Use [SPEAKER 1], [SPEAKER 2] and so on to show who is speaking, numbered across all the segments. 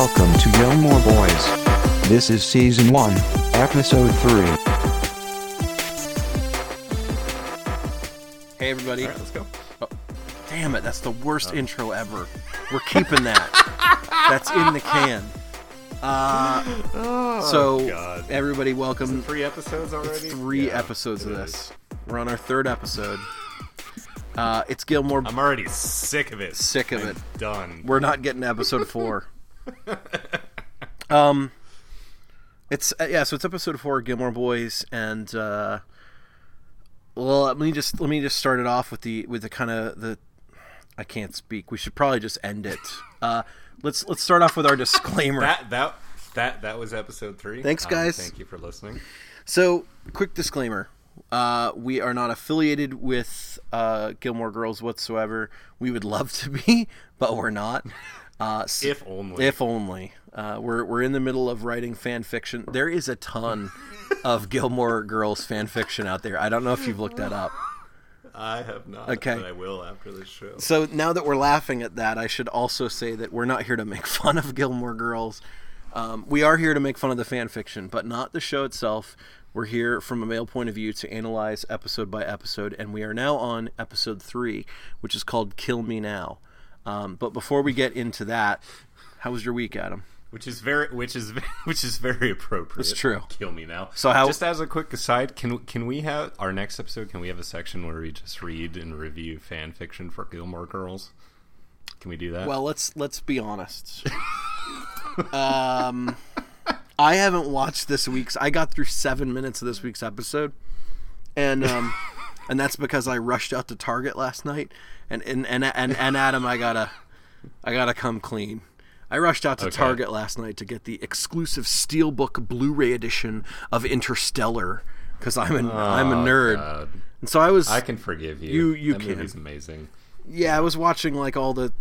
[SPEAKER 1] Welcome to Gilmore Boys. This is Season 1, Episode 3.
[SPEAKER 2] Hey everybody.
[SPEAKER 3] All right, let's go.
[SPEAKER 2] Damn it, that's the worst intro ever. We're keeping that. that's in the can. Uh, so
[SPEAKER 3] God.
[SPEAKER 2] everybody welcome
[SPEAKER 3] Three episodes already.
[SPEAKER 2] three
[SPEAKER 3] Yeah,
[SPEAKER 2] episodes of
[SPEAKER 3] it
[SPEAKER 2] this. We're on our third episode. Uh, it's Gilmore.
[SPEAKER 3] I'm already sick of it.
[SPEAKER 2] Sick of
[SPEAKER 3] I'm
[SPEAKER 2] it.
[SPEAKER 3] Done.
[SPEAKER 2] We're not getting to episode four. um, it's uh, yeah. So it's episode four, Gilmore Boys, and uh, well, let me just let me just start it off with the with the kind of the. I can't speak. We should probably just end it. Uh, let's let's start off with our disclaimer.
[SPEAKER 3] that that that that was episode three.
[SPEAKER 2] Thanks,
[SPEAKER 3] Um,
[SPEAKER 2] guys.
[SPEAKER 3] thank you for listening.
[SPEAKER 2] So, quick disclaimer. Uh, we are not affiliated with uh, Gilmore Girls whatsoever. We would love to be, but we're not. Uh, s-
[SPEAKER 3] If only.
[SPEAKER 2] If only. Uh, we're, we're in the middle of writing fan fiction. There is a ton of Gilmore Girls fan fiction out there. I don't know if you've looked that up.
[SPEAKER 3] I have not.
[SPEAKER 2] Okay.
[SPEAKER 3] But I will after this show.
[SPEAKER 2] So now that we're laughing at that, I should also say that we're not here to make fun of Gilmore Girls. Um, we are here to make fun of the fan fiction, but not the show itself. We're here from a male point of view to analyze episode by episode, and we are now on episode three, which is called "Kill Me Now." Um, but before we get into that, how was your week, Adam?
[SPEAKER 3] Which is very, which is, which is very appropriate.
[SPEAKER 2] It's true.
[SPEAKER 3] Kill me now.
[SPEAKER 2] So how-
[SPEAKER 3] Just as a quick aside, can can we have our next episode? Can we have a section where we just read and review fan fiction for Gilmore Girls? Can we do that?
[SPEAKER 2] Well, let's let's be honest. um, I haven't watched this week's. I got through seven minutes of this week's episode, and um, and that's because I rushed out to Target last night. And and and and, and Adam, I gotta I gotta come clean. I rushed out to
[SPEAKER 3] Okay.
[SPEAKER 2] Target last night to get the exclusive Steelbook Blu-ray edition of Interstellar because I'm a am a
[SPEAKER 3] Oh,
[SPEAKER 2] nerd,
[SPEAKER 3] God.
[SPEAKER 2] and so I was
[SPEAKER 3] I can forgive you.
[SPEAKER 2] You- you
[SPEAKER 3] that
[SPEAKER 2] can.
[SPEAKER 3] movie's amazing.
[SPEAKER 2] yeah, I was watching like all the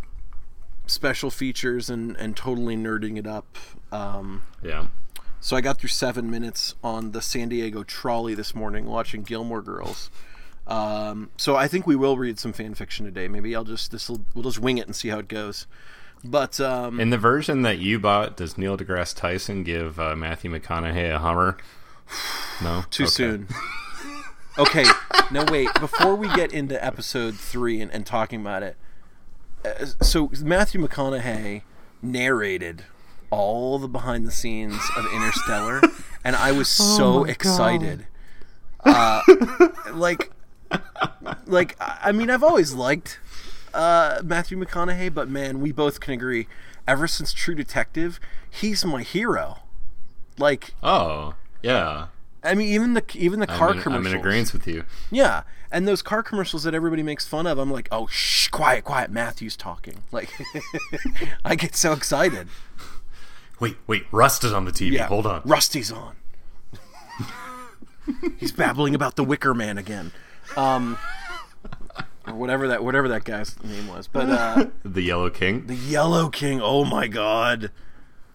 [SPEAKER 2] special features and and totally nerding it up. Um,
[SPEAKER 3] Yeah.
[SPEAKER 2] so I got through seven minutes on the San Diego trolley this morning watching Gilmore Girls. Um, so I think we will read some fan fiction today. Maybe I'll just this will we'll just wing it and see how it goes. But um,
[SPEAKER 3] In the version that you bought, does Neil deGrasse Tyson give uh, Matthew McConaughey a Hummer? No.
[SPEAKER 2] too
[SPEAKER 3] Okay.
[SPEAKER 2] soon. Okay, no wait. Before we get into episode three and, and talking about it, uh, so Matthew McConaughey narrated all the behind the scenes of Interstellar, and I was so excited. Uh, like, like I mean, I've always liked uh, Matthew McConaughey, but man, we both can agree. Ever since True Detective, he's my hero. Like,
[SPEAKER 3] Oh, yeah.
[SPEAKER 2] I mean, even the even the car
[SPEAKER 3] I'm in, I'm in agreement with you.
[SPEAKER 2] Yeah, and those car commercials that everybody makes fun of, I'm like, oh, shh, quiet, quiet. Matthew's talking. Like, I get so excited.
[SPEAKER 3] Wait, wait. Rust is on the TV.
[SPEAKER 2] Yeah,
[SPEAKER 3] Hold on.
[SPEAKER 2] Rusty's on. He's babbling about the Wicker Man again, um, or whatever that whatever that guy's name was. But uh,
[SPEAKER 3] The Yellow King.
[SPEAKER 2] the Yellow King. Oh my God.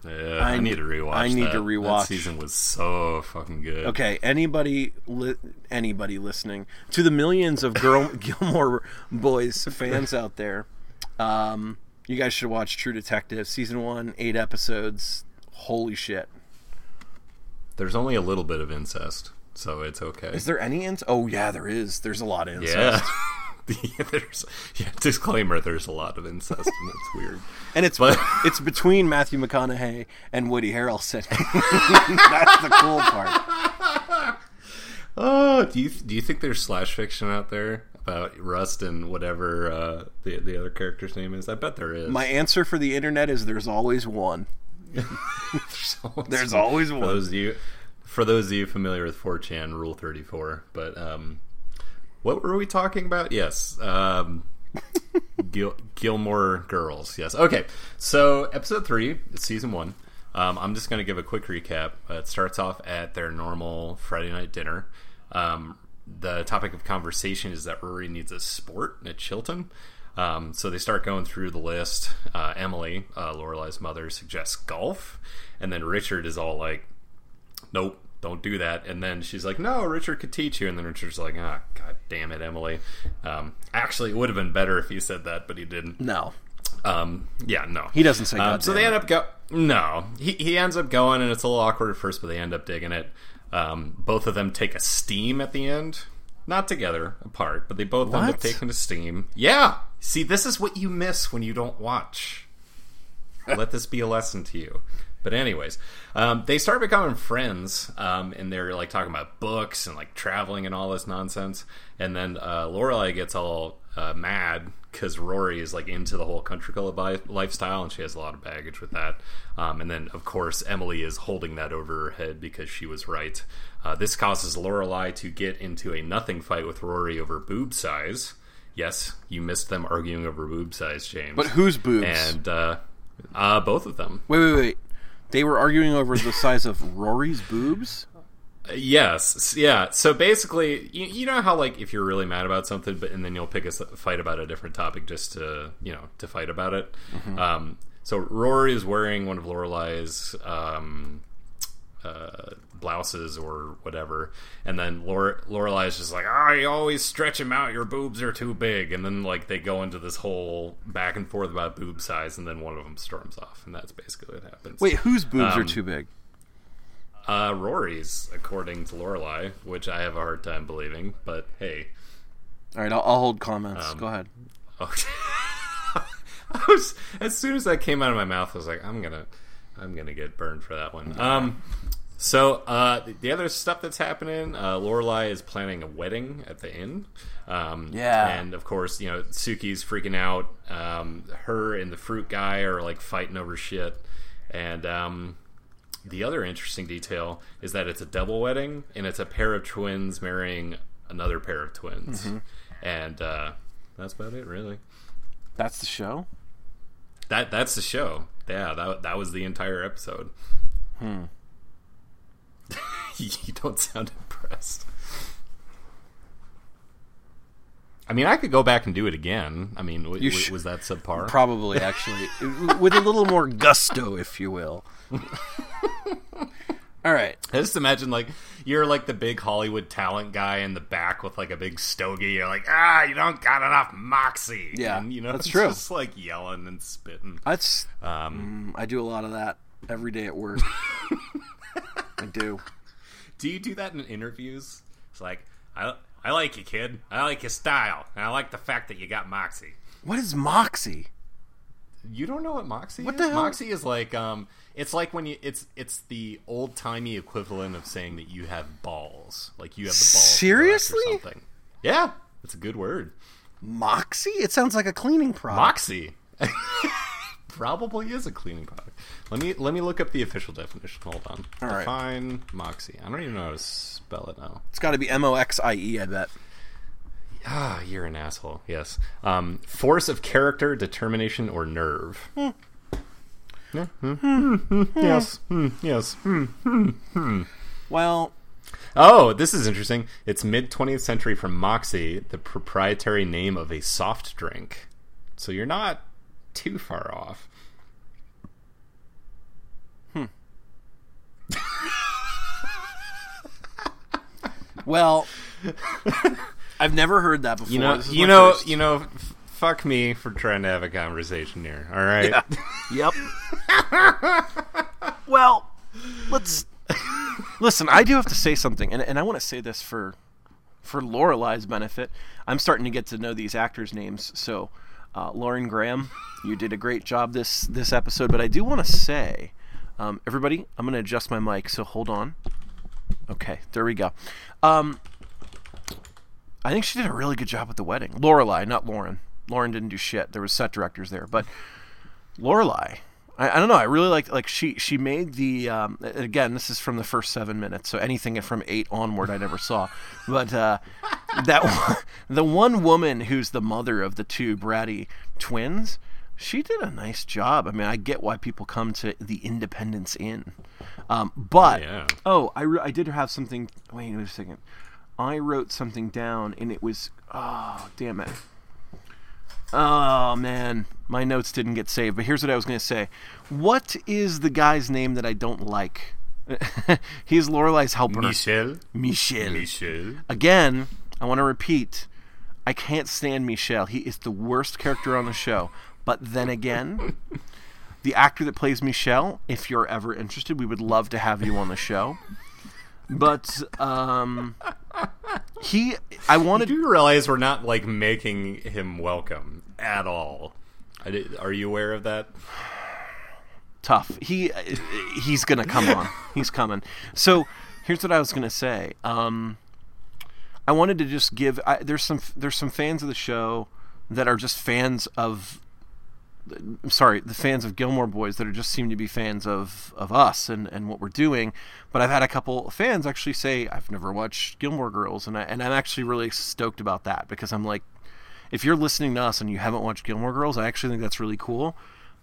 [SPEAKER 3] Yeah, I,
[SPEAKER 2] I
[SPEAKER 3] need to rewatch.
[SPEAKER 2] I need
[SPEAKER 3] that.
[SPEAKER 2] to
[SPEAKER 3] That
[SPEAKER 2] rewatch.
[SPEAKER 3] season was so fucking good.
[SPEAKER 2] Okay, anybody li- anybody listening to the millions of Girl Gilmore Boys fans out there, um, you guys should watch True Detective season one, eight episodes. Holy shit!
[SPEAKER 3] There's only a little bit of incest, so it's okay.
[SPEAKER 2] Is there any ins? Oh yeah, there is. There's a lot of incest,
[SPEAKER 3] yeah. there's yeah. Disclaimer: There's a lot of incest, and it's weird.
[SPEAKER 2] and it's
[SPEAKER 3] But-
[SPEAKER 2] it's between Matthew McConaughey and Woody Harrelson. That's the cool part.
[SPEAKER 3] Oh, do you do you think there's slash fiction out there about Rust and whatever uh, the the other character's name is? I bet there is.
[SPEAKER 2] My answer for the internet is there's always one.
[SPEAKER 3] there's always,
[SPEAKER 2] There's always one.
[SPEAKER 3] those of you for those of you familiar with 4chan Rule 34. But um, what were we talking about? Yes, um, Gil- Gilmore Girls. Yes. Okay. So episode three, it's season one. Um, I'm just going to give a quick recap. Uh, it starts off at their normal Friday night dinner. Um, the topic of conversation is that Rory needs a sport at Chilton. Um, so they start going through the list. Uh, Emily, uh, Lorelai's mother, suggests golf, and then Richard is all like, "Nope, don't do that." And then she's like, "No, Richard could teach you." And then Richard's like, "Ah, god damn it, Emily." Um, actually, it would have been better if he said that, but he didn't.
[SPEAKER 2] No.
[SPEAKER 3] Um, yeah, no.
[SPEAKER 2] He doesn't say.
[SPEAKER 3] Um, so they end up go. No, he he ends up going, and it's a little awkward at first, but they end up digging it. Um, both of them take a steam at the end, not together, apart, but they both end up taking a steam. Yeah. See, this is what you miss when you don't watch. Let this be a lesson to you. But anyways, um, they start becoming friends, um, and they're like talking about books and like traveling and all this nonsense. And then uh, Lorelai gets all uh, mad because Rory is like into the whole country club li- lifestyle, and she has a lot of baggage with that. Um, and then, of course, Emily is holding that over her head because she was right. Uh, this causes Lorelai to get into a nothing fight with Rory over boob size. Yes, you missed them arguing over boob size, James.
[SPEAKER 2] But whose boobs?
[SPEAKER 3] And uh, uh, both of them.
[SPEAKER 2] Wait, wait, wait. They were arguing over the size of Rory's boobs.
[SPEAKER 3] Yes, yeah. So basically, you, you know how like if you're really mad about something, but and then you'll pick a fight about a different topic just to you know to fight about it. Um, so Rory is wearing one of Lorelai's um, uh, blouses or whatever, and then Lore- Lorelai's just like, "Ah, you always stretch them out. Your boobs are too big." And then like they go into this whole back and forth about boob size, and then one of them storms off, and that's basically what happens.
[SPEAKER 2] Wait, whose boobs are
[SPEAKER 3] Um,
[SPEAKER 2] too big?
[SPEAKER 3] Uh, Rory's, according to Lorelai, which I have a hard time believing, but hey.
[SPEAKER 2] All right, I'll, I'll hold comments.
[SPEAKER 3] um,
[SPEAKER 2] Go ahead.
[SPEAKER 3] I was as soon as that came out of my mouth, I was like, I'm gonna, I'm gonna get burned for that one. Um, so uh, the- the other stuff that's happening, uh, Lorelai is planning a wedding at the inn. Um,
[SPEAKER 2] Yeah.
[SPEAKER 3] and of course, you know Sookie's freaking out. Um, her and the fruit guy are like fighting over shit, and um, the other interesting detail is that it's a double wedding and it's a pair of twins marrying another pair of twins, and uh, that's about it, really.
[SPEAKER 2] That's the show.
[SPEAKER 3] That that's the show. Yeah, that that was the entire episode.
[SPEAKER 2] Hmm.
[SPEAKER 3] you don't sound impressed. I mean, I could go back and do it again. I mean, w-
[SPEAKER 2] sh-
[SPEAKER 3] was that subpar?
[SPEAKER 2] Probably, actually, with a little more gusto, if you will. All right.
[SPEAKER 3] I just imagine like you're like the big Hollywood talent guy in the back with like a big stogie. You're like, ah, you don't got enough moxie.
[SPEAKER 2] Yeah,
[SPEAKER 3] and, you know,
[SPEAKER 2] that's
[SPEAKER 3] it's
[SPEAKER 2] true.
[SPEAKER 3] Just like yelling and spitting.
[SPEAKER 2] That's.
[SPEAKER 3] Um,
[SPEAKER 2] mm, I do a lot of that every day at work. I do.
[SPEAKER 3] do you do that in interviews? It's like, I I like you, kid. I like your style, and I like the fact that you got moxie.
[SPEAKER 2] What is moxie?
[SPEAKER 3] You don't know what moxie
[SPEAKER 2] What
[SPEAKER 3] is?
[SPEAKER 2] the hell?
[SPEAKER 3] Moxie is like um it's like when you it's it's the old timey equivalent of saying that you have balls. Like you have the balls.
[SPEAKER 2] Seriously?
[SPEAKER 3] something. Yeah. It's a good word.
[SPEAKER 2] Moxie? It sounds like a cleaning product.
[SPEAKER 3] Moxie. Probably is a cleaning product. Let me let me look up the official definition. Hold on.
[SPEAKER 2] All right.
[SPEAKER 3] Define moxie. I don't even know how to spell it now.
[SPEAKER 2] It's got to be M O X I E. I bet.
[SPEAKER 3] Ah, you're an asshole. Yes. Um, force of character, determination, or nerve.
[SPEAKER 2] Hmm.
[SPEAKER 3] Yeah. Hmm. Hmm. Yes. Yes.
[SPEAKER 2] Well,
[SPEAKER 3] Oh, this is interesting. It's mid 20th century from Moxie, the proprietary name of a soft drink. So you're not too far off. Hmm.
[SPEAKER 2] well, I've never heard that before.
[SPEAKER 3] You know, you know,
[SPEAKER 2] first.
[SPEAKER 3] you know. F- fuck me for trying to have a conversation here. All right.
[SPEAKER 2] Yep. well, let's listen. I do have to say something, and, and I want to say this for for Lorelai's benefit. I'm starting to get to know these actors' names. So, uh, Lauren Graham, you did a great job this this episode. But I do want to say, um, everybody, I'm going to adjust my mic. So hold on. Okay, there we go. Um, I think she did a really good job with the wedding. Lorelai, not Lauren. Lauren didn't do shit. There was set directors there, but Lorelai. I, I don't know. I really like like she she made the um, again. This is from the first seven minutes, so anything from eight onward I never saw. But uh, that one, the one woman who's the mother of the two bratty twins, she did a nice job. I mean, I get why people come to the Independence Inn, um, but
[SPEAKER 3] Yeah.
[SPEAKER 2] oh, I, re- I did have something. Wait, wait a second. I wrote something down, and it was oh damn it. Oh man, my notes didn't get saved. But here's what I was going to say. What is the guy's name that I don't like? He's Lorelai's helper,
[SPEAKER 3] Michel.
[SPEAKER 2] Michel.
[SPEAKER 3] Michel.
[SPEAKER 2] Again, I want to repeat. I can't stand Michel. He is the worst character on the show. But then again, the actor that plays Michel, if you're ever interested, we would love to have you on the show. But um, he, I wanted.
[SPEAKER 3] Do you realize we're not like making him welcome at all? Did, are you aware of that?
[SPEAKER 2] tough. He he's gonna come on. He's coming. So here's what I was gonna say. Um, I wanted to just give. I, there's some there's some fans of the show that are just fans of. I'm sorry, the fans of Gilmore Boys that are just seem to be fans of, of us and, and what we're doing. But I've had a couple fans actually say I've never watched Gilmore Girls, and I and I'm actually really stoked about that because I'm like, if you're listening to us and you haven't watched Gilmore Girls, I actually think that's really cool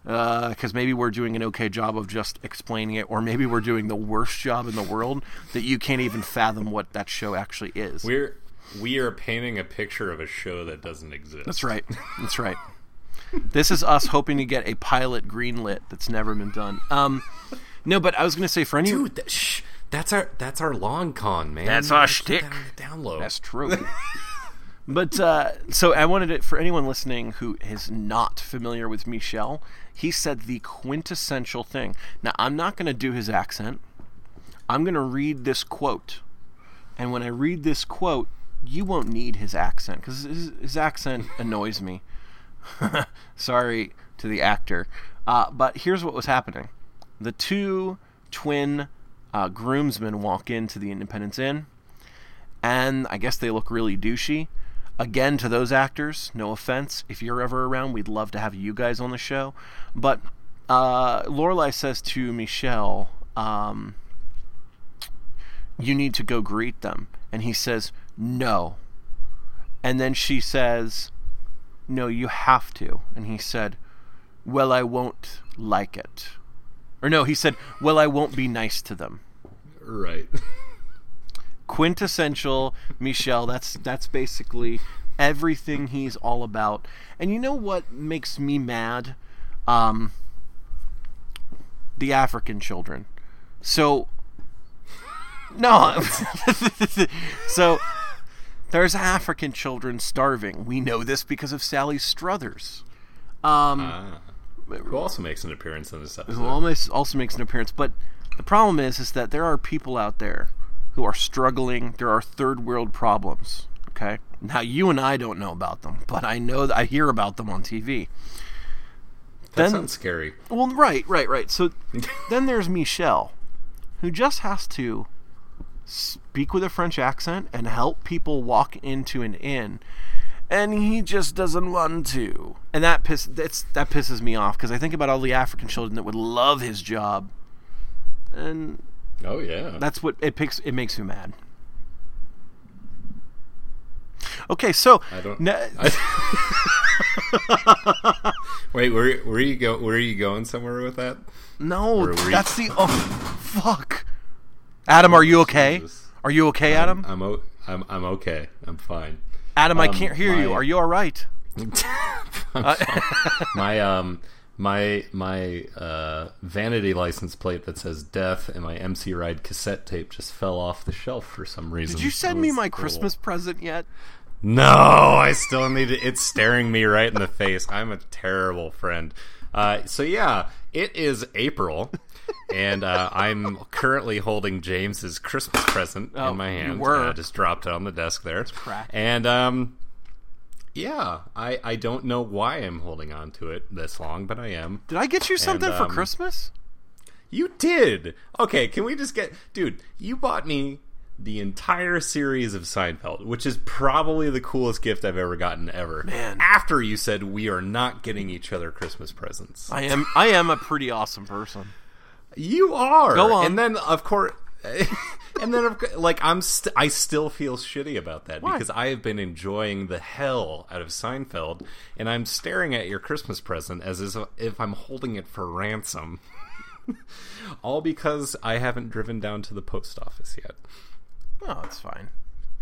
[SPEAKER 2] because uh, maybe we're doing an okay job of just explaining it, or maybe we're doing the worst job in the world that you can't even fathom what that show actually is.
[SPEAKER 3] We're we are painting a picture of a show that doesn't exist.
[SPEAKER 2] That's right. That's right. This is us hoping to get a pilot greenlit that's never been done. Um, no, but I was going to say for any
[SPEAKER 3] dude, that, shh, that's our that's our long con, man.
[SPEAKER 2] That's our shtick.
[SPEAKER 3] That download.
[SPEAKER 2] That's true. but uh, so I wanted it for anyone listening who is not familiar with Michel. He said the quintessential thing. Now I'm not going to do his accent. I'm going to read this quote, and when I read this quote, you won't need his accent because his, his accent annoys me. Sorry to the actor. Uh, but here's what was happening the two twin uh, groomsmen walk into the Independence Inn, and I guess they look really douchey. Again, to those actors, no offense. If you're ever around, we'd love to have you guys on the show. But uh, Lorelai says to Michel, um, You need to go greet them. And he says, No. And then she says, No, you have to. And he said, Well, I won't like it. Or no, he said, Well, I won't be nice to them.
[SPEAKER 3] Right.
[SPEAKER 2] Quintessential Michel. That's that's basically everything he's all about. And you know what makes me mad? Um, the African children. So no. so there's African children starving. We know this because of Sally Struthers. Um,
[SPEAKER 3] Ah. who also makes an appearance in this
[SPEAKER 2] who
[SPEAKER 3] episode?
[SPEAKER 2] almost also makes an appearance. But the problem is, is that there are people out there who are struggling. There are third world problems. Okay, now you and I don't know about them, but I know that I hear about them on TV.
[SPEAKER 3] that
[SPEAKER 2] then-
[SPEAKER 3] sounds scary.
[SPEAKER 2] Well, right, right, right. So then there's Michel, who just has to speak with a French accent and help people walk into an inn, and he just doesn't want to. And that piss that's that pisses me off because I think about all the African children that would love his job, and
[SPEAKER 3] Oh yeah.
[SPEAKER 2] that's what it picks. It makes me mad. Okay, so
[SPEAKER 3] I don't.
[SPEAKER 2] ne-
[SPEAKER 3] I- Wait, where where you go? Where are you going somewhere with that?
[SPEAKER 2] no,
[SPEAKER 3] you-
[SPEAKER 2] that's the oh fuck. Adam, are you okay?
[SPEAKER 3] Jesus.
[SPEAKER 2] Are you okay, Adam?
[SPEAKER 3] I'm o- I'm I'm okay. I'm fine.
[SPEAKER 2] Adam, I
[SPEAKER 3] um,
[SPEAKER 2] can't hear you. Are you all right?
[SPEAKER 3] I'm fine. my um my my uh, vanity license plate that says death and my MC Ride cassette tape just fell off the shelf for some reason.
[SPEAKER 2] Did you send me my
[SPEAKER 3] little-
[SPEAKER 2] Christmas present yet?
[SPEAKER 3] No, I still need it. It's staring me right in the face. I'm a terrible friend. Uh, so yeah, it is April, and uh, I'm currently holding James's Christmas present
[SPEAKER 2] Oh,
[SPEAKER 3] in my
[SPEAKER 2] you
[SPEAKER 3] hand.
[SPEAKER 2] were.
[SPEAKER 3] I just dropped it on the desk there.
[SPEAKER 2] crack.
[SPEAKER 3] And um, yeah, I I don't know why I'm holding on to it this long, but I am.
[SPEAKER 2] Did I get you something for
[SPEAKER 3] um,
[SPEAKER 2] Christmas?
[SPEAKER 3] You did. Okay, can we just get dude, you bought me the entire series of Seinfeld, which is probably the coolest gift I've ever gotten ever.
[SPEAKER 2] Man.
[SPEAKER 3] After you said we are not getting each other Christmas presents.
[SPEAKER 2] I am. I am a pretty awesome person.
[SPEAKER 3] You are.
[SPEAKER 2] Go on.
[SPEAKER 3] And then of course and then of course, like I'm st- I still feel shitty about that
[SPEAKER 2] Why?
[SPEAKER 3] because I have been enjoying the hell out of Seinfeld and I'm staring at your Christmas present as if I'm holding it for ransom. All because I haven't driven down to the post office yet.
[SPEAKER 2] Oh, it's fine.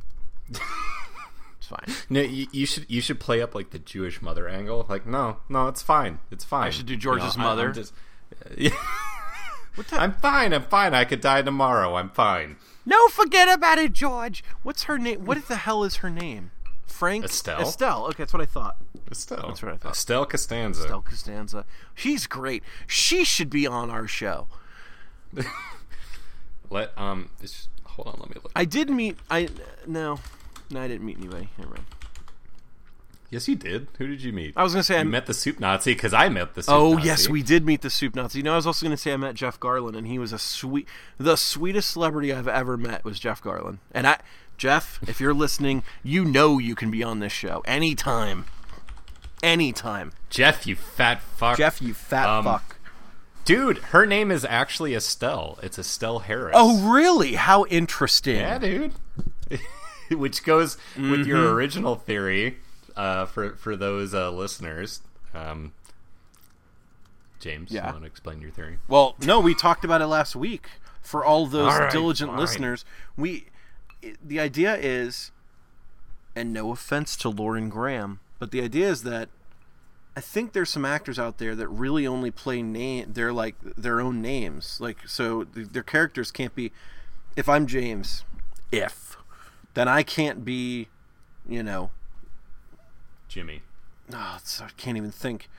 [SPEAKER 2] it's fine.
[SPEAKER 3] No, you, you should you should play up like the Jewish mother angle. Like, no, no, it's fine, it's fine. I
[SPEAKER 2] should do George's
[SPEAKER 3] I-
[SPEAKER 2] mother?
[SPEAKER 3] I'm just, yeah. I'm fine. I'm fine. I could die tomorrow. I'm fine.
[SPEAKER 2] no, forget about it, George. What's her name? What the hell is her name? Frank
[SPEAKER 3] Estelle?
[SPEAKER 2] Estelle. Okay, that's what I thought.
[SPEAKER 3] Estelle.
[SPEAKER 2] That's what I thought.
[SPEAKER 3] Estelle Costanza.
[SPEAKER 2] Estelle Costanza. She's great. She should be on our show.
[SPEAKER 3] Let um. It's, hold on. Let me look.
[SPEAKER 2] I did meet. I no, no, I didn't meet anybody. Never mind.
[SPEAKER 3] Yes, you did. Who did you meet?
[SPEAKER 2] I was gonna say I
[SPEAKER 3] met the soup Nazi because I met the soup
[SPEAKER 2] Oh
[SPEAKER 3] Nazi.
[SPEAKER 2] yes, we did meet the soup Nazi. You know, I was also going to say I met Jeff Garlin, and he was a sweet, the sweetest celebrity I've ever met was Jeff Garlin. And I, Jeff, if you're listening, you know you can be on this show anytime, anytime.
[SPEAKER 3] Jeff, you fat fuck.
[SPEAKER 2] Jeff, you fat
[SPEAKER 3] Um,
[SPEAKER 2] fuck.
[SPEAKER 3] dude, her name is actually Estelle. It's Estelle Harris.
[SPEAKER 2] Oh really? How interesting.
[SPEAKER 3] yeah, dude. Which goes with your
[SPEAKER 2] Mm-hmm.
[SPEAKER 3] original theory uh, for for those uh, listeners. Um, James,
[SPEAKER 2] Yeah.
[SPEAKER 3] you want to explain your theory?
[SPEAKER 2] Well, no, we talked about it last week. For all those
[SPEAKER 3] All right,
[SPEAKER 2] diligent
[SPEAKER 3] fine.
[SPEAKER 2] listeners, we the idea is, and no offense to Lauren Graham, but the idea is that I think there's some actors out there that really only play name. They're like their own names, like so th- their characters can't be. If I'm James, if, then I can't be, you know,
[SPEAKER 3] Jimmy.
[SPEAKER 2] oh, I can't even think.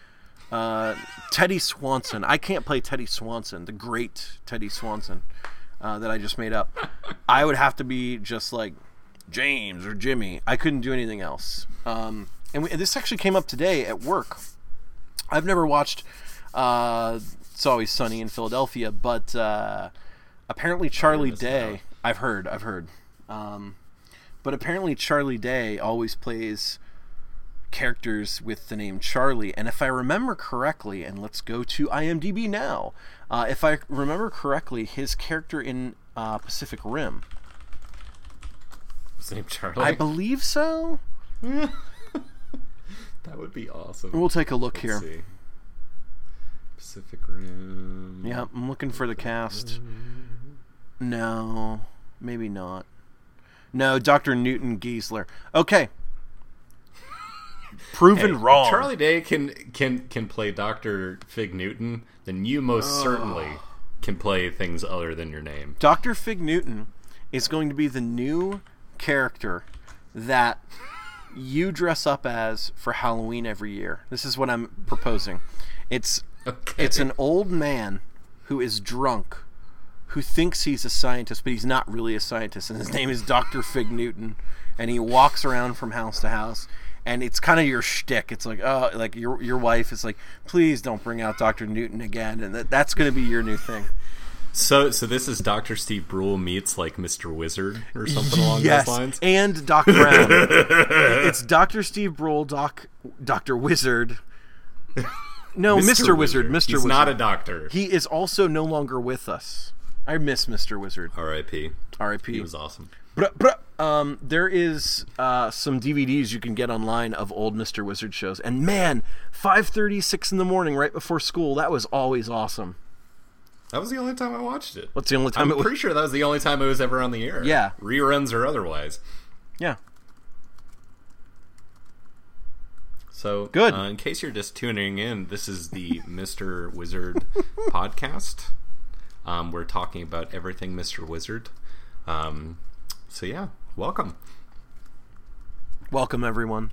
[SPEAKER 2] Uh, Teddy Swanson. I can't play Teddy Swanson, the great Teddy Swanson uh, that I just made up. I would have to be just like James or Jimmy. I couldn't do anything else. Um, and, we, and this actually came up today at work. I've never watched uh, It's Always Sunny in Philadelphia, but uh, apparently Charlie Day.
[SPEAKER 3] out.
[SPEAKER 2] I've heard. I've heard. Um, but apparently Charlie Day always plays characters with the name Charlie. And if I remember correctly, and let's go to IMDb now, uh, if I remember correctly, his character in uh, Pacific Rim,
[SPEAKER 3] his name? Charlie.
[SPEAKER 2] I believe so.
[SPEAKER 3] that would be awesome.
[SPEAKER 2] We'll take a look
[SPEAKER 3] Let's
[SPEAKER 2] here.
[SPEAKER 3] see. Pacific Rim.
[SPEAKER 2] Yeah, I'm looking for the cast. No, maybe not. No, Dr. Newton Geiszler. Okay. Proven
[SPEAKER 3] Hey,
[SPEAKER 2] wrong.
[SPEAKER 3] If Charlie Day can can can play Doctor Fig Newton, then you most certainly can play things other than your name.
[SPEAKER 2] Dr. Fig Newton is going to be the new character that you dress up as for Halloween every year. This is what I'm proposing. It's
[SPEAKER 3] Okay.
[SPEAKER 2] it's an old man who is drunk who thinks he's a scientist, but he's not really a scientist, and his name is Dr. Fig Newton, and he walks around from house to house. And it's kind of your shtick. It's like, oh, like your your wife is like, please don't bring out Doctor Newton again, and that, that's going to be your new thing.
[SPEAKER 3] So so this is Doctor Steve Brule meets like Mr. Wizard or something along
[SPEAKER 2] yes,
[SPEAKER 3] those lines.
[SPEAKER 2] and Doc Brown. it's Doctor Steve Brule, Doc Doctor Wizard. No, Mr. Wizard. Mr. Wizard.
[SPEAKER 3] He's
[SPEAKER 2] Wizard.
[SPEAKER 3] not a doctor.
[SPEAKER 2] He is also no longer with us. I miss Mr. Wizard.
[SPEAKER 3] R.I.P.
[SPEAKER 2] R.I.P.
[SPEAKER 3] He was awesome.
[SPEAKER 2] Bruh, bruh. Um, there is uh, some DVDs you can get online of old Mr. Wizard shows, and man, 5:30, 6 in the morning, right before school, that was always awesome.
[SPEAKER 3] That was the only time I watched it.
[SPEAKER 2] What's the only time
[SPEAKER 3] I'm
[SPEAKER 2] was?
[SPEAKER 3] pretty sure that was the only time it was ever on the air.
[SPEAKER 2] Yeah.
[SPEAKER 3] reruns or otherwise.
[SPEAKER 2] Yeah.
[SPEAKER 3] So
[SPEAKER 2] Good.
[SPEAKER 3] Uh, in case you're just tuning in, this is the Mr. Wizard podcast. Um, we're talking about everything Mr. Wizard. Um, so yeah, welcome.
[SPEAKER 2] Welcome everyone.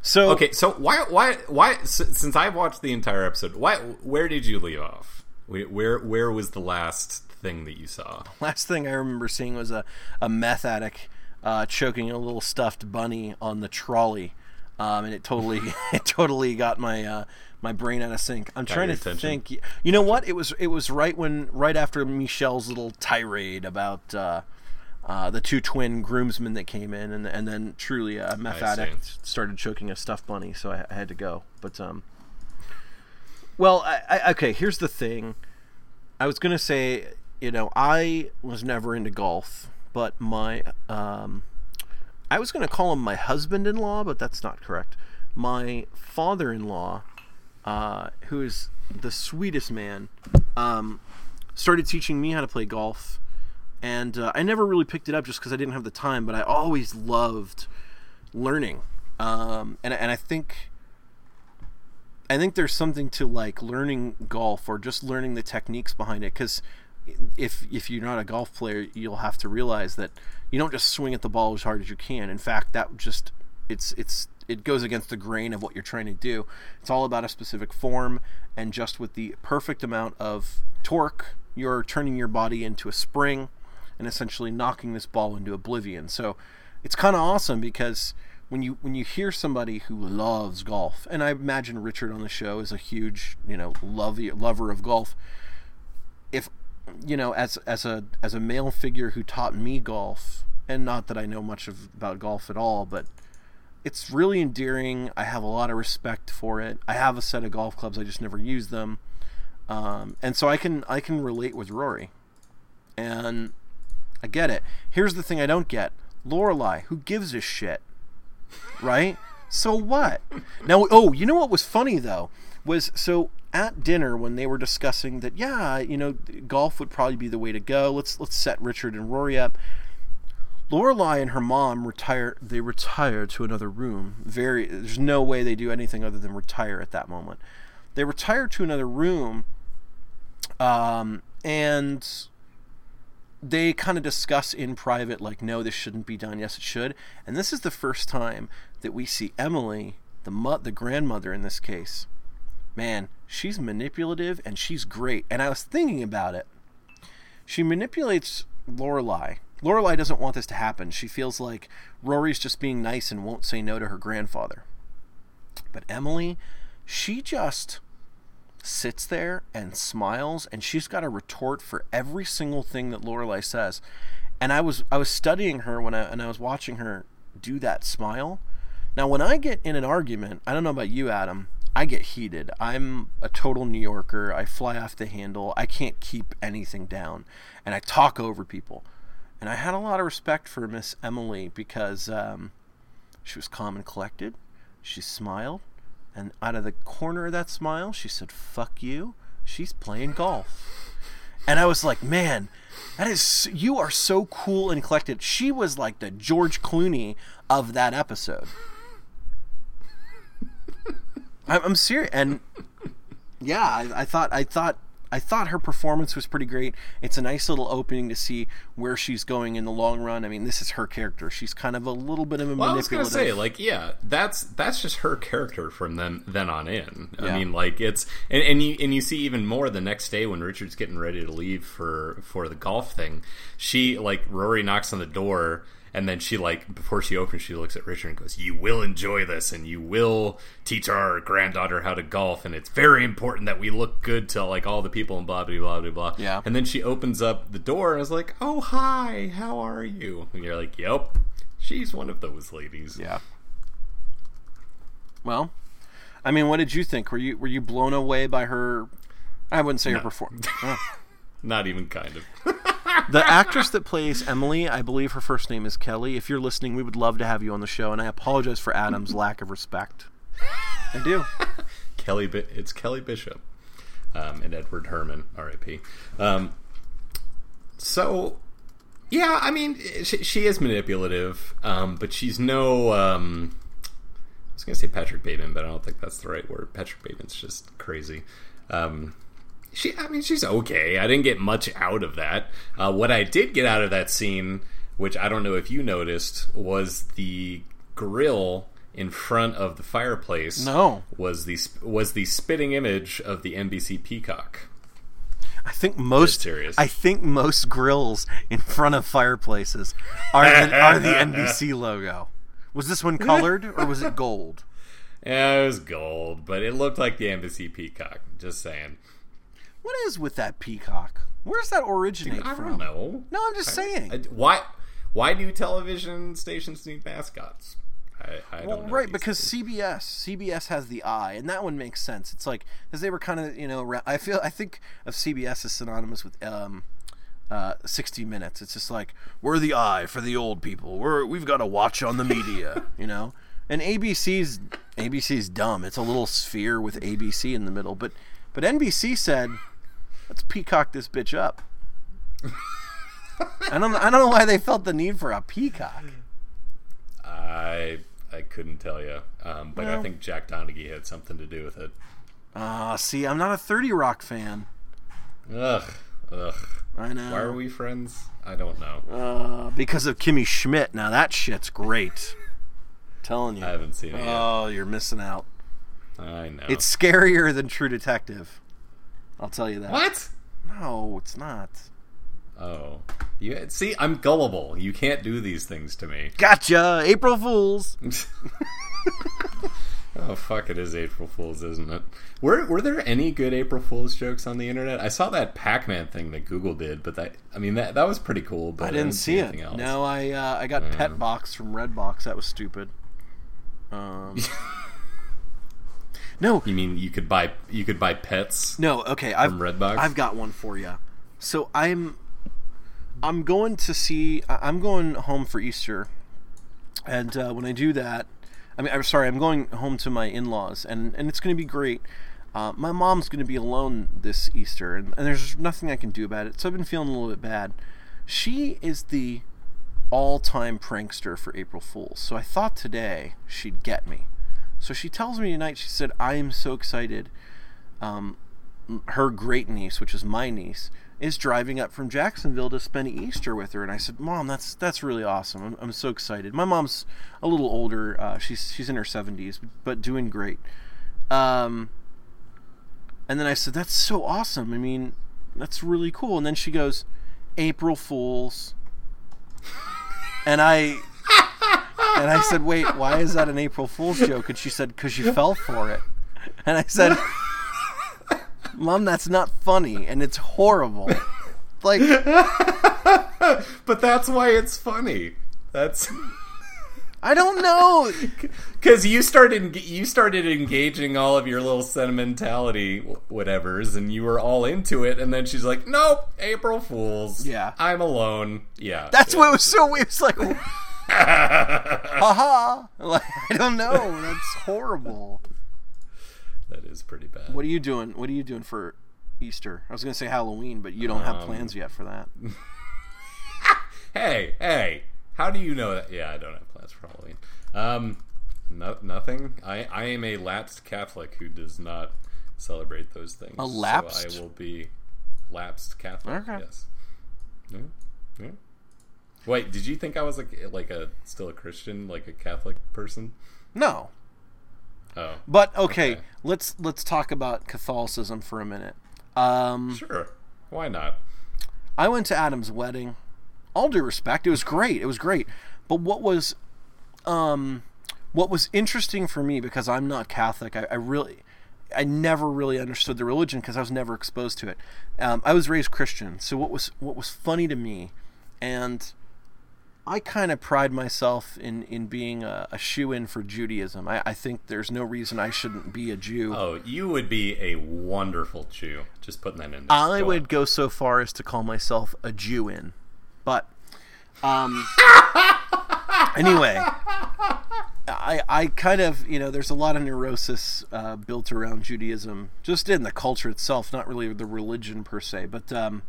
[SPEAKER 2] So
[SPEAKER 3] Okay, so why why why since I've watched the entire episode, why where did you leave off? Where where was the last thing that you saw?
[SPEAKER 2] Last thing I remember seeing was a, a meth addict uh, choking a little stuffed bunny on the trolley, um, and it totally it totally got my uh, my brain out of sync. I'm trying to
[SPEAKER 3] attention.
[SPEAKER 2] think. You know what? It was it was right when right after Michel's little tirade about. Uh, uh, the two twin groomsmen that came in, and and then truly a meth
[SPEAKER 3] I see.
[SPEAKER 2] addict started choking a stuffed bunny, so I, I had to go. But um, well, I, I, okay. Here's the thing. I was gonna say, you know, I was never into golf, but my um, I was gonna call him my husband-in-law, but that's not correct. My father-in-law, uh, who is the sweetest man, um, started teaching me how to play golf, and uh, I never really picked it up just because I didn't have the time. But I always loved learning, um, and and I think I think there's something to like learning golf or just learning the techniques behind it because if if you're not a golf player, you'll have to realize that you don't just swing at the ball as hard as you can. In fact, that just it's it's it goes against the grain of what you're trying to do. It's all about a specific form, and just with the perfect amount of torque, you're turning your body into a spring, and essentially knocking this ball into oblivion. So it's kind of awesome because when you when you hear somebody who loves golf, and I imagine Richard on the show is a huge you know lovey, lover of golf. If you know as as a as a male figure who taught me golf, and not that I know much of, about golf at all, but it's really endearing. I have a lot of respect for it. I have a set of golf clubs. I just never use them, um, and so I can I can relate with Rory, and I get it. Here's the thing I don't get: Lorelai, who gives a shit, right? So what? Now, oh, you know what was funny though was so at dinner when they were discussing that, yeah, you know, golf would probably be the way to go. Let's let's set Richard and Rory up. Lorelai and her mom retire. They retire to another room. Very. There's no way they do anything other than retire at that moment. They retire to another room, um, and they kind of discuss in private, like, no, this shouldn't be done. Yes, it should. And this is the first time that we see Emily, the mu- the grandmother in this case. Man, she's manipulative and she's great. And I was thinking about it. She manipulates Lorelai Lorelai doesn't want this to happen. She feels like Rory's just being nice and won't say no to her grandfather. But Emily, she just sits there and smiles and she's got a retort for every single thing that Lorelai says. And I was I was studying her when I and I was watching her do that smile. Now when I get in an argument, I don't know about you Adam, I get heated. I'm a total New Yorker. I fly off the handle. I can't keep anything down and I talk over people. And I had a lot of respect for Miss Emily because um, she was calm and collected. She smiled. And out of the corner of that smile, she said, fuck you. She's playing golf. And I was like, man, that is, you are so cool and collected. She was like the George Clooney of that episode. I'm serious. And yeah, I, I thought, I thought I thought her performance was pretty great. It's a nice little opening to see where she's going in the long run. I mean, this is her character. She's kind of a little bit of a well, manipulative. I was
[SPEAKER 3] gonna say, like, yeah, that's that's just her character from then then on in. Yeah. I mean, like, it's and, and you and you see even more the next day when Richard's getting ready to leave for for the golf thing. She like Rory knocks on the door and then she like before she opens she looks at richard and goes you will enjoy this and you will teach our granddaughter how to golf and it's very important that we look good to like all the people and blah blah blah blah blah.
[SPEAKER 2] Yeah.
[SPEAKER 3] And then she opens up the door and is like oh hi how are you? And you're like yep she's one of those ladies.
[SPEAKER 2] Yeah. Well i mean what did you think? Were you were you blown away by her? I wouldn't say no. her performance. Oh.
[SPEAKER 3] not even kind of
[SPEAKER 2] the actress that plays Emily, I believe her first name is Kelly. If you're listening, we would love to have you on the show, and I apologize for Adam's lack of respect. I do.
[SPEAKER 3] Kelly, it's Kelly Bishop um, and Edward Herrmann, R.I.P. Um, so, yeah, I mean, she, she is manipulative, um, but she's no. Um, I was going to say Patrick Bateman, but I don't think that's the right word. Patrick Bateman's just crazy. Um, she I mean she's okay. I didn't get much out of that. Uh, what I did get out of that scene, which I don't know if you noticed, was the grill in front of the fireplace.
[SPEAKER 2] No,
[SPEAKER 3] was the was the spitting image of the NBC peacock.
[SPEAKER 2] I think most I think most grills in front of fireplaces are the, are the NBC logo. Was this one colored or was it gold?
[SPEAKER 3] Yeah, it was gold, but it looked like the NBC peacock. Just saying.
[SPEAKER 2] What is with that peacock? Where's that originate Dude, I from?
[SPEAKER 3] don't know.
[SPEAKER 2] No, I'm just I, saying.
[SPEAKER 3] I, why? Why do television stations need mascots? I, I well, don't know
[SPEAKER 2] right, because CBS CBS has the eye, and that one makes sense. It's like because they were kind of you know I feel I think of CBS as synonymous with um, uh, 60 Minutes. It's just like we're the eye for the old people. We're we've got to watch on the media, you know. And ABC's ABC's dumb. It's a little sphere with ABC in the middle, but but NBC said, "Let's peacock this bitch up." I don't. I don't know why they felt the need for a peacock.
[SPEAKER 3] I I couldn't tell you, um, but well, I think Jack Donaghy had something to do with it.
[SPEAKER 2] Ah, uh, see, I'm not a Thirty Rock fan.
[SPEAKER 3] Ugh, ugh.
[SPEAKER 2] I know.
[SPEAKER 3] Why are we friends? I don't know.
[SPEAKER 2] Uh, because of Kimmy Schmidt. Now that shit's great telling you.
[SPEAKER 3] I haven't seen it yet.
[SPEAKER 2] Oh, you're missing out.
[SPEAKER 3] I know.
[SPEAKER 2] It's scarier than True Detective. I'll tell you that.
[SPEAKER 3] what?
[SPEAKER 2] No, it's not.
[SPEAKER 3] Oh, you see, I'm gullible. You can't do these things to me.
[SPEAKER 2] Gotcha. April Fools.
[SPEAKER 3] Oh fuck! It is April Fools, isn't it? Were Were there any good April Fools jokes on the internet? I saw that Pac-Man thing that Google did, but that I mean that that was pretty cool. But
[SPEAKER 2] I didn't see it.
[SPEAKER 3] anything Else.
[SPEAKER 2] No, I uh, I got Pet Box from Redbox. That was stupid. Um, no,
[SPEAKER 3] You mean you could buy you could buy pets?
[SPEAKER 2] no. Okay, I've
[SPEAKER 3] Redbox?
[SPEAKER 2] I've got one for you. So I'm I'm going to see. I'm going home for Easter, and uh, when I do that, I mean, I'm sorry, I'm going home to my in-laws, and and it's going to be great. Uh, my mom's going to be alone this Easter, and, and there's nothing I can do about it. So I've been feeling a little bit bad. She is the all-time prankster for April Fools, so I thought today she'd get me. So she tells me tonight. She said, "I am so excited." Um, her great niece, which is my niece, is driving up from Jacksonville to spend Easter with her. And I said, "Mom, that's that's really awesome. I'm, I'm so excited." My mom's a little older; uh, she's she's in her 70s, but doing great. Um, and then I said, "That's so awesome. I mean, that's really cool." And then she goes, "April Fools," and I. And I said, "Wait, why is that an April Fool's joke?" And she said, "Cause you fell for it." And I said, "Mom, that's not funny, and it's horrible." Like,
[SPEAKER 3] But that's why it's funny. That's
[SPEAKER 2] I don't know.
[SPEAKER 3] because you started you started engaging all of your little sentimentality whatevers, and you were all into it. And then she's like, "Nope, April Fools.
[SPEAKER 2] Yeah.
[SPEAKER 3] I'm alone. Yeah,
[SPEAKER 2] That's what was so weird. It's like, haha. Like, I don't know. That's horrible.
[SPEAKER 3] that is pretty bad.
[SPEAKER 2] What are you doing? What are you doing for Easter? I was gonna say Halloween, but you don't have
[SPEAKER 3] Um,
[SPEAKER 2] plans yet for that.
[SPEAKER 3] Hey, hey, how do you know that? Yeah, I don't have plans for Halloween. Um, no, nothing. I, I am a lapsed Catholic who does not celebrate those things.
[SPEAKER 2] A lapsed?
[SPEAKER 3] So I will be lapsed Catholic.
[SPEAKER 2] Okay.
[SPEAKER 3] Yes. Yeah. Yeah. Wait, did you think I was like like a still a Christian, like a Catholic person?
[SPEAKER 2] No,
[SPEAKER 3] Oh,
[SPEAKER 2] but okay.
[SPEAKER 3] Okay.
[SPEAKER 2] Let's let's talk about Catholicism for a minute. Um,
[SPEAKER 3] sure. Why not?
[SPEAKER 2] I went to Adam's wedding. All due respect, it was great. It was great. But what was, um, what was interesting for me because I'm not Catholic. I, I really, I never really understood the religion because I was never exposed to it. Um, I was raised Christian. So what was what was funny to me, and I kind of pride myself in in being a, a shoe in for Judaism. I, I think there's no reason I shouldn't be a Jew.
[SPEAKER 3] Oh, you would be a wonderful Jew. Just putting that in there.
[SPEAKER 2] I
[SPEAKER 3] Go
[SPEAKER 2] would
[SPEAKER 3] on.
[SPEAKER 2] go so far as to call myself a Jew in, but um, anyway, I I kind of you know there's a lot of neurosis uh, built around Judaism, just in the culture itself, not really the religion per se. But um,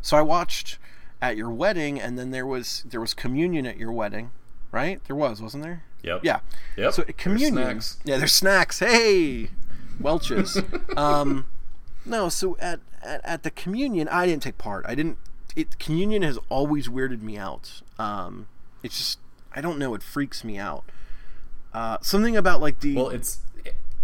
[SPEAKER 2] so I watched at your wedding, and then there was there was communion at your wedding, right? There was, wasn't there?
[SPEAKER 3] Yep.
[SPEAKER 2] Yeah.
[SPEAKER 3] Yep.
[SPEAKER 2] So
[SPEAKER 3] There's
[SPEAKER 2] communion.
[SPEAKER 3] snacks.
[SPEAKER 2] Yeah, there's snacks. Hey, Welch's. um, no, so at, at at the communion, I didn't take part. I didn't. It communion has always weirded me out. Um, it's just I don't know. It freaks me out. Uh, something about like the
[SPEAKER 3] Well, it's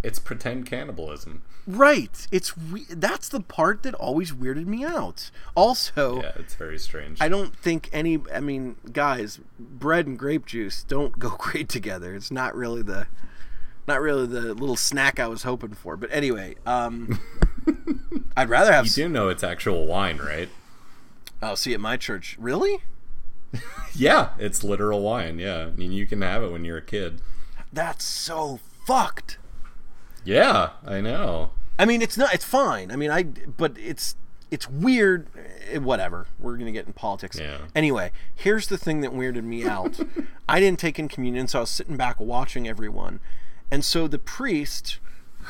[SPEAKER 3] it's pretend cannibalism.
[SPEAKER 2] Right. It's we- that's the part that always weirded me out. Also,
[SPEAKER 3] Yeah, it's very strange.
[SPEAKER 2] I don't think any. I mean, guys, bread and grape juice don't go great together. It's not really the, not really the little snack I was hoping for. But anyway, um, I'd rather have.
[SPEAKER 3] You do know it's actual wine, right?
[SPEAKER 2] Oh, see, at my church, really?
[SPEAKER 3] Yeah, it's literal wine. Yeah, I mean you can have it when you're a kid.
[SPEAKER 2] That's so fucked.
[SPEAKER 3] Yeah, I know.
[SPEAKER 2] I mean, it's not. It's fine. I mean, I. But it's it's weird. eh, Whatever. We're gonna get in politics.
[SPEAKER 3] Yeah.
[SPEAKER 2] Anyway, here's the thing that weirded me out. I didn't take in communion, so I was sitting back watching everyone, and so the priest,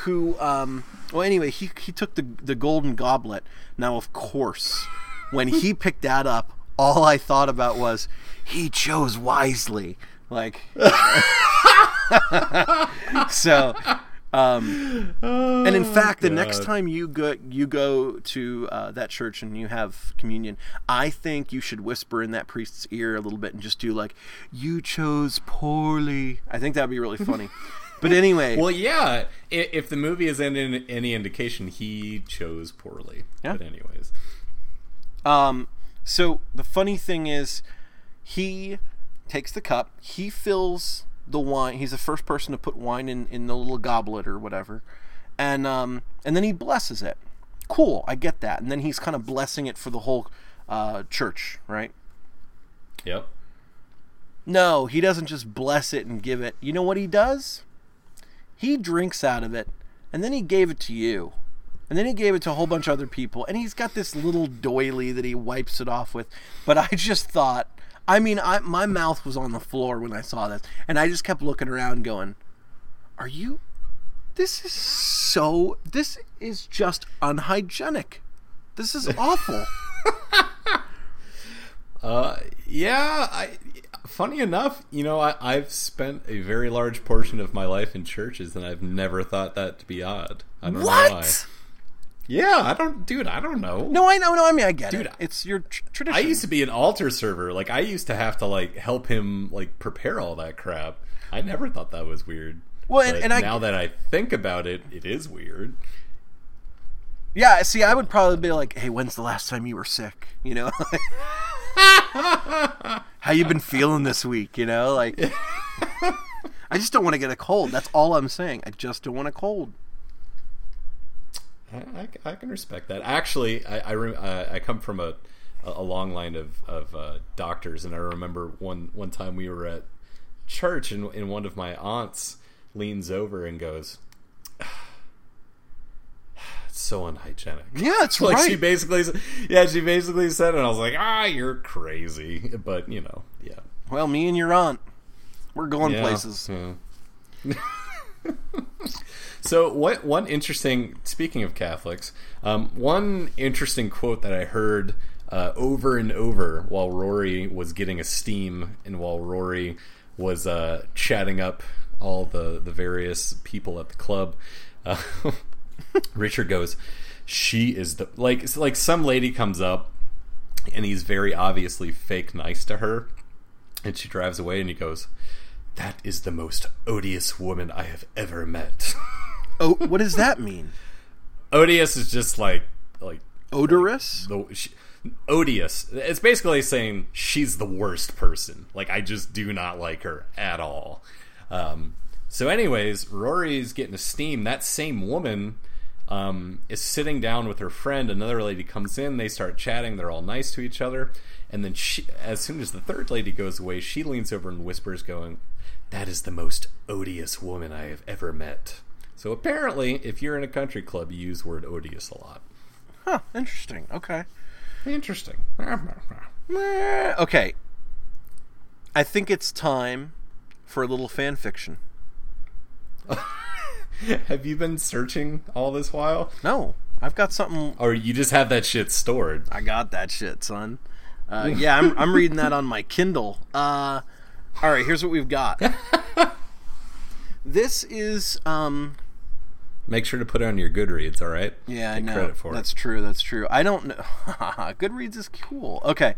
[SPEAKER 2] who, um, well, anyway, he he took the the golden goblet. Now, of course, when he picked that up, all I thought about was he chose wisely. Like, so Um, and in fact, the next time you go you go to uh, that church and you have communion, I think you should whisper in that priest's ear a little bit and just do like, "You chose poorly." I think that'd be really funny. but anyway,
[SPEAKER 3] Well, yeah. If the movie is any, any indication, he chose poorly.
[SPEAKER 2] Yeah.
[SPEAKER 3] But anyways,
[SPEAKER 2] Um, so the funny thing is, he takes the cup, he fills the wine. He's the first person to put wine in, in the little goblet or whatever, and um, and then he blesses it. Cool, I get that. And then he's kind of blessing it for the whole uh, church, right?
[SPEAKER 3] yep.
[SPEAKER 2] No, he doesn't just bless it and give it. You know what he does? He drinks out of it, and then he gave it to you. And then he gave it to a whole bunch of other people, and he's got this little doily that he wipes it off with. But I just thought, I mean, I, my mouth was on the floor when I saw this, and I just kept looking around going, Are you. This is so. This is just unhygienic. This is awful.
[SPEAKER 3] Uh, yeah. I. Funny enough, you know, I, I've spent a very large portion of my life in churches, and I've never thought that to be odd. I don't know why. Yeah, I don't, dude. I don't know.
[SPEAKER 2] No, I know. No, I mean, I get
[SPEAKER 3] Dude,
[SPEAKER 2] it. It's your tr- tradition.
[SPEAKER 3] I used to be an altar server. Like I used to have to like help him like prepare all that crap. I never thought that was weird.
[SPEAKER 2] Well, and- and I-
[SPEAKER 3] now that I think about it, it is weird.
[SPEAKER 2] Yeah, see, I would probably be like, "Hey, when's the last time you were sick?" You know, how you been feeling this week? You know, like, I just don't want to get a cold. That's all I'm saying. I just don't want a cold.
[SPEAKER 3] I, I, I can respect that. Actually, I I, re- I, I come from a a long line of of uh, doctors, and I remember one one time we were at church, and, and one of my aunts leans over and goes. "It's So unhygienic.
[SPEAKER 2] Yeah, that's
[SPEAKER 3] like
[SPEAKER 2] right.
[SPEAKER 3] she basically, yeah, she basically said it. And I was like, ah, you're crazy. But you know, yeah,
[SPEAKER 2] well, me and your aunt, we're going
[SPEAKER 3] Yeah,
[SPEAKER 2] places.
[SPEAKER 3] yeah. so what? One interesting. Speaking of Catholics, um, one interesting quote that I heard uh, over and over while Rory was getting a steam, and while Rory was uh, chatting up all the the various people at the club. Uh, Richard goes, "She is the like like some lady comes up, and he's very obviously fake nice to her." And she drives away, and he goes, "That is the most odious woman I have ever met."
[SPEAKER 2] Oh, what does that mean?
[SPEAKER 3] odious is just like like
[SPEAKER 2] Odorous?
[SPEAKER 3] the she, odious. It's basically saying she's the worst person. Like I just do not like her at all. Um, so, anyways, Rory's getting a steam. That same woman um, is sitting down with her friend. Another lady comes in. They start chatting. They're all nice to each other. And then, she, as soon as the third lady goes away, she leans over and whispers, going, "That is the most odious woman I have ever met." So apparently, if you're in a country club, you use the word odious a lot.
[SPEAKER 2] Huh, interesting. Okay.
[SPEAKER 3] Interesting.
[SPEAKER 2] Eh, Okay. I think it's time for a little fan fiction.
[SPEAKER 3] have you been searching all this while?
[SPEAKER 2] No, I've got something
[SPEAKER 3] Or you just have that shit stored?
[SPEAKER 2] I got that shit, son. Uh, yeah, I'm, I'm reading that on my Kindle. Uh, all right, here's what we've got. this is, um,
[SPEAKER 3] Make sure to put it on your Goodreads, all right?
[SPEAKER 2] yeah, I know.
[SPEAKER 3] credit for
[SPEAKER 2] that's
[SPEAKER 3] it.
[SPEAKER 2] true. That's true. I don't know. Goodreads is cool. Okay,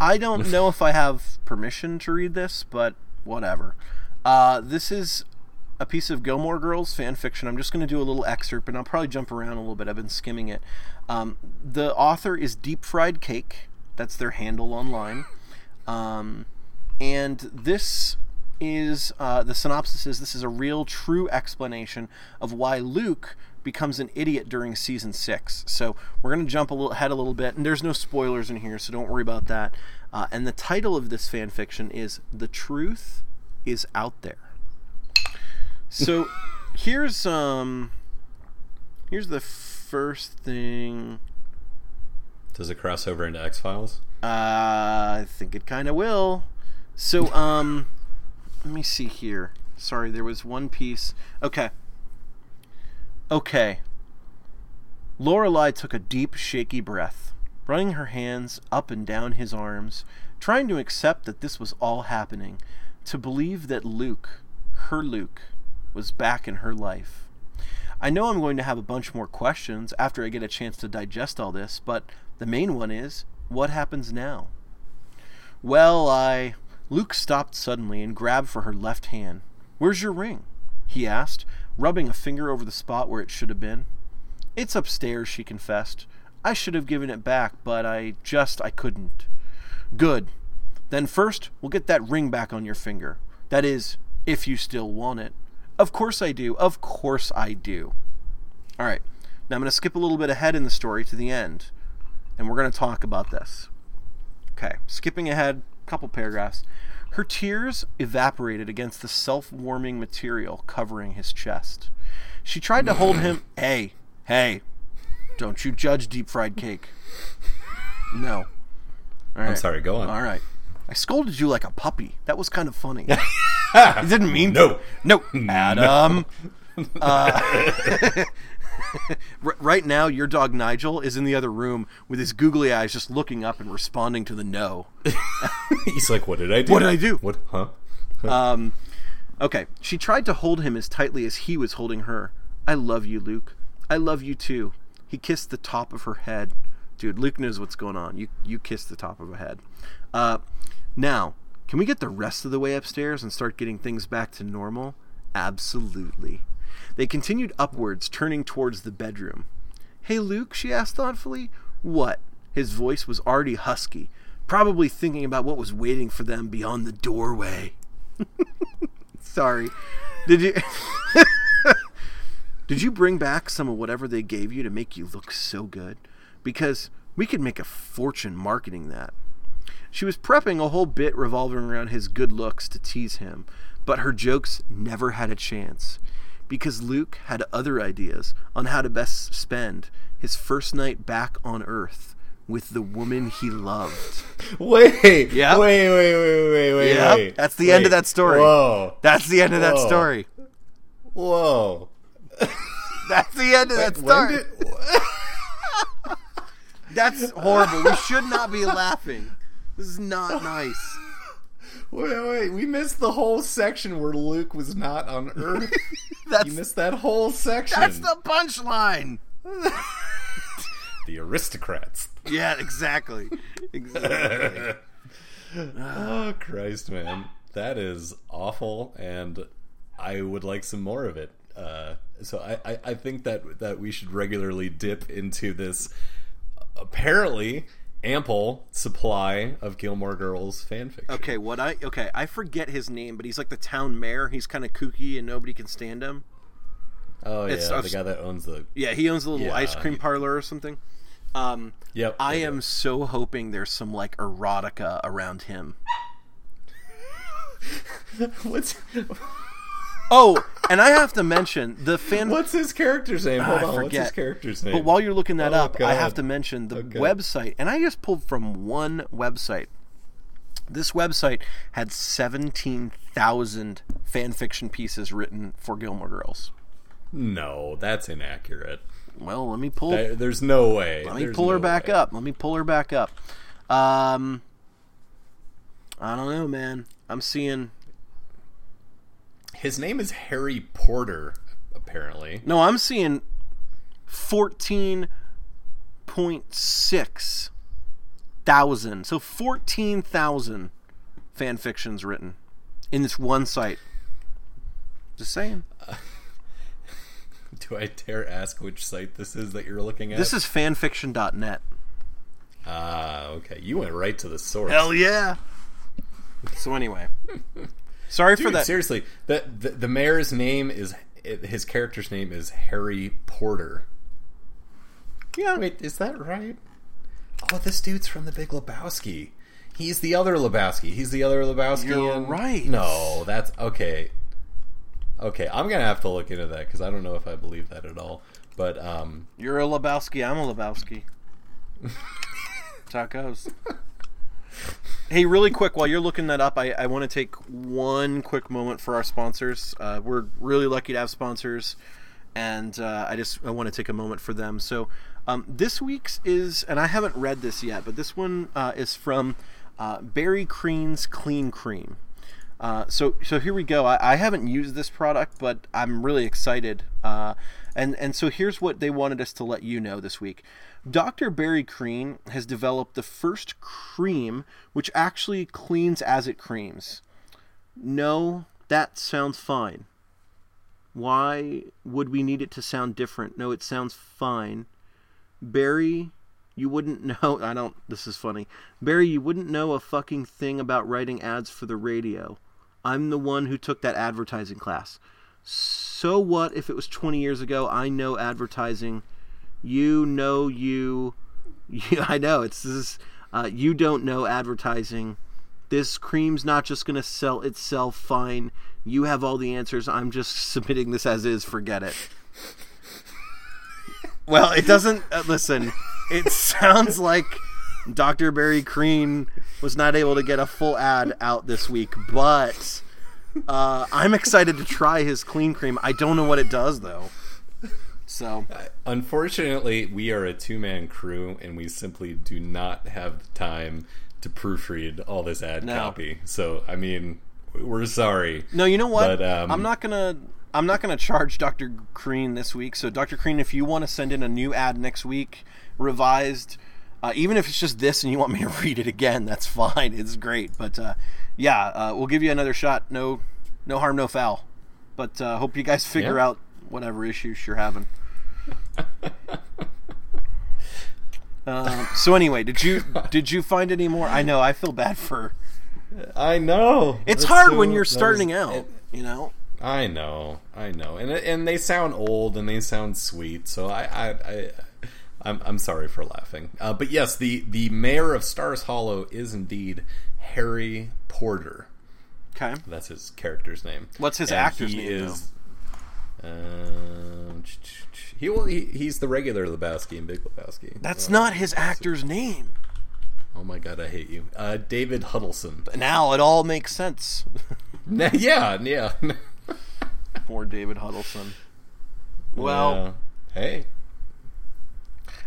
[SPEAKER 2] I don't know if I have permission to read this, but whatever. Uh, this is a piece of Gilmore Girls fan fiction. I'm just going to do a little excerpt, and I'll probably jump around a little bit. I've been skimming it. Um, the author is Deep Fried Cake. That's their handle online. Um, and this is uh, the synopsis is this is a real, true explanation of why Luke becomes an idiot during season six. So we're going to jump a little ahead a little bit, and there's no spoilers in here, so don't worry about that. Uh, and the title of this fan fiction is "The Truth Is Out There." So here's um here's the first thing.
[SPEAKER 3] Does it cross over into X Files?
[SPEAKER 2] Uh, I think it kind of will. So um, let me see here. Sorry, there was one piece. Okay. Okay. Lorelai took a deep, shaky breath, running her hands up and down his arms, trying to accept that this was all happening, to believe that Luke, her Luke, was back in her life. I know I'm going to have a bunch more questions after I get a chance to digest all this, but the main one is what happens now? Well, I. Luke stopped suddenly and grabbed for her left hand. Where's your ring? he asked, rubbing a finger over the spot where it should have been. It's upstairs, she confessed. I should have given it back, but I just I couldn't. Good. Then first, we'll get that ring back on your finger. That is, if you still want it. Of course I do. Of course I do. All right. Now I'm going to skip a little bit ahead in the story to the end, and we're going to talk about this. Okay, skipping ahead couple paragraphs. Her tears evaporated against the self warming material covering his chest. She tried to hold him. Hey, hey, don't you judge deep fried cake. No. All
[SPEAKER 3] I'm sorry. Go on.
[SPEAKER 2] All right. I scolded you like a puppy. That was kind of funny. I didn't mean
[SPEAKER 3] No.
[SPEAKER 2] to. No. Adam. Uh, r- right now, your dog Nigel is in the other room with his googly eyes just looking up and responding to the no.
[SPEAKER 3] He's like, "What did I do?
[SPEAKER 2] What did I do?"
[SPEAKER 3] What? Huh?
[SPEAKER 2] Um, okay. She tried to hold him as tightly as he was holding her. I love you, Luke. I love you too. He kissed the top of her head. Dude, Luke knows what's going on. You you kissed the top of her head. Uh, now, can we get the rest of the way upstairs and start getting things back to normal? Absolutely. They continued upwards, turning towards the bedroom. Hey, Luke, she asked thoughtfully. What? His voice was already husky, probably thinking about what was waiting for them beyond the doorway. Sorry. Did you Did you bring back some of whatever they gave you to make you look so good? Because we could make a fortune marketing that. She was prepping a whole bit revolving around his good looks to tease him, but her jokes never had a chance. Because Luke had other ideas on how to best spend his first night back on Earth with the woman he loved.
[SPEAKER 3] Wait.
[SPEAKER 2] Yep.
[SPEAKER 3] Wait. Wait. Wait. Wait. Wait.
[SPEAKER 2] Yep,
[SPEAKER 3] wait.
[SPEAKER 2] that's the end of that story.
[SPEAKER 3] Whoa.
[SPEAKER 2] That's the end of that story.
[SPEAKER 3] Whoa.
[SPEAKER 2] That's the end of that story.
[SPEAKER 3] did-
[SPEAKER 2] That's horrible. We should not be laughing. This is not nice.
[SPEAKER 3] Wait, wait, we missed the whole section where Luke was not on Earth.
[SPEAKER 2] That's
[SPEAKER 3] you missed that whole section.
[SPEAKER 2] that's the punchline.
[SPEAKER 3] the aristocrats.
[SPEAKER 2] Yeah, exactly. Exactly.
[SPEAKER 3] oh Christ, man, that is awful, and I would like some more of it. Uh, so I, I, I think that that we should regularly dip into this apparently ample supply of Gilmore Girls fanfiction.
[SPEAKER 2] Okay, what I okay, I forget his name, but he's like the town mayor. He's kind of kooky and nobody can stand him.
[SPEAKER 3] Oh yeah,
[SPEAKER 2] It's-
[SPEAKER 3] the
[SPEAKER 2] I've-
[SPEAKER 3] guy that owns the.
[SPEAKER 2] Yeah, he owns a little
[SPEAKER 3] Yeah,
[SPEAKER 2] ice cream parlor or something. Um,
[SPEAKER 3] Yep.
[SPEAKER 2] I
[SPEAKER 3] yep,
[SPEAKER 2] am so hoping there's some like erotica around him.
[SPEAKER 3] What's
[SPEAKER 2] Oh, and I have to mention the fan.
[SPEAKER 3] what's his character's name? Hold
[SPEAKER 2] I
[SPEAKER 3] on, what's his character's name?
[SPEAKER 2] But while you're looking that
[SPEAKER 3] Oh,
[SPEAKER 2] up, I have to mention the
[SPEAKER 3] Okay.
[SPEAKER 2] website, and I just pulled from one website. This website had 17,000 fan fiction pieces written for Gilmore Girls.
[SPEAKER 3] no, that's inaccurate.
[SPEAKER 2] Well, let me pull.
[SPEAKER 3] There- There's no way.
[SPEAKER 2] let me
[SPEAKER 3] There's
[SPEAKER 2] pull her back
[SPEAKER 3] way.
[SPEAKER 2] up. Let me pull her back up. Um, I don't know, man. I'm seeing.
[SPEAKER 3] His name is Harry Porter, apparently.
[SPEAKER 2] No, I'm seeing 14.6 thousand. So 14,000 fan fictions written in this one site. Just saying.
[SPEAKER 3] Do I dare ask which site this is that you're looking at?
[SPEAKER 2] This is fanfiction.net.
[SPEAKER 3] ah okay. You went right to the source.
[SPEAKER 2] Hell yeah. So anyway, sorry for that.
[SPEAKER 3] seriously, the, the the mayor's name is his character's name is Harry Porter.
[SPEAKER 2] Yeah.
[SPEAKER 3] Wait, is that right? Oh, this dude's from the Big Lebowski. He's the other Lebowski. He's the other Lebowski.
[SPEAKER 2] You're
[SPEAKER 3] in-
[SPEAKER 2] right.
[SPEAKER 3] No, that's okay. Okay, I'm gonna have to look into that because I don't know if I believe that at all. But um,
[SPEAKER 2] You're a Lebowski. I'm a Lebowski. That's how it goes. Hey, really quick, while you're looking that up, I, I want to take one quick moment for our sponsors. Uh, we're really lucky to have sponsors, and uh, I just I want to take a moment for them. So, um, this week's is, and I haven't read this yet, but this one uh, is from uh, Barry Crean's Clean Cream. Uh, so so here we go. I, I haven't used this product, but I'm really excited. And and so here's what they wanted us to let you know this week. Dr. Barry Crean has developed the first cream which actually cleans as it creams. No, that sounds fine. Why would we need it to sound different? No, it sounds fine. Barry, you wouldn't know. I don't. This is funny. Barry, you wouldn't know a fucking thing about writing ads for the radio. I'm the one who took that advertising class. So what if it was 20 years ago? I know advertising. You know you. you I know it's this. Uh, you don't know advertising. This cream's not just going to sell itself fine. You have all the answers. I'm just submitting this as is. Forget it. well, it doesn't. Uh, listen, it sounds like Dr. Barry Crean was not able to get a full ad out this week, but uh, I'm excited to try his clean cream. I don't know what it does though. So
[SPEAKER 3] Unfortunately, we are a two man crew and we simply do not have the time to proofread all this ad
[SPEAKER 2] No.
[SPEAKER 3] copy. So, I mean, we're sorry.
[SPEAKER 2] no, you know what?
[SPEAKER 3] But, um,
[SPEAKER 2] I'm not gonna. I'm not gonna charge Dr. Crean this week. So Dr. Crean, if you want to send in a new ad next week, revised, uh, even if it's just this and you want me to read it again, that's fine. It's great. But uh, yeah, uh, we'll give you another shot. No, no harm, no foul. But uh, hope you guys figure
[SPEAKER 3] Yeah.
[SPEAKER 2] out whatever issues you're having. Um, so anyway, did you did you find any more? I know I feel bad for.
[SPEAKER 3] I know.
[SPEAKER 2] It's
[SPEAKER 3] That's
[SPEAKER 2] hard
[SPEAKER 3] so-
[SPEAKER 2] when you're starting out.
[SPEAKER 3] it-
[SPEAKER 2] you know.
[SPEAKER 3] I know, I know, and and they sound old and they sound sweet. So I, I, I I'm I'm sorry for laughing. Uh, but yes, the the mayor of Stars Hollow is indeed Harry Porter.
[SPEAKER 2] Okay.
[SPEAKER 3] That's his character's name.
[SPEAKER 2] What's his
[SPEAKER 3] And
[SPEAKER 2] actor's
[SPEAKER 3] he
[SPEAKER 2] name,
[SPEAKER 3] Is, um, he will. He, he's the regular Lebowski and Big Lebowski.
[SPEAKER 2] That's
[SPEAKER 3] So-
[SPEAKER 2] not his actor's name.
[SPEAKER 3] Oh my god, I hate you, uh, David Huddleston.
[SPEAKER 2] Now it all makes sense.
[SPEAKER 3] yeah, yeah.
[SPEAKER 2] Poor David Huddleston. Well,
[SPEAKER 3] Yeah. hey,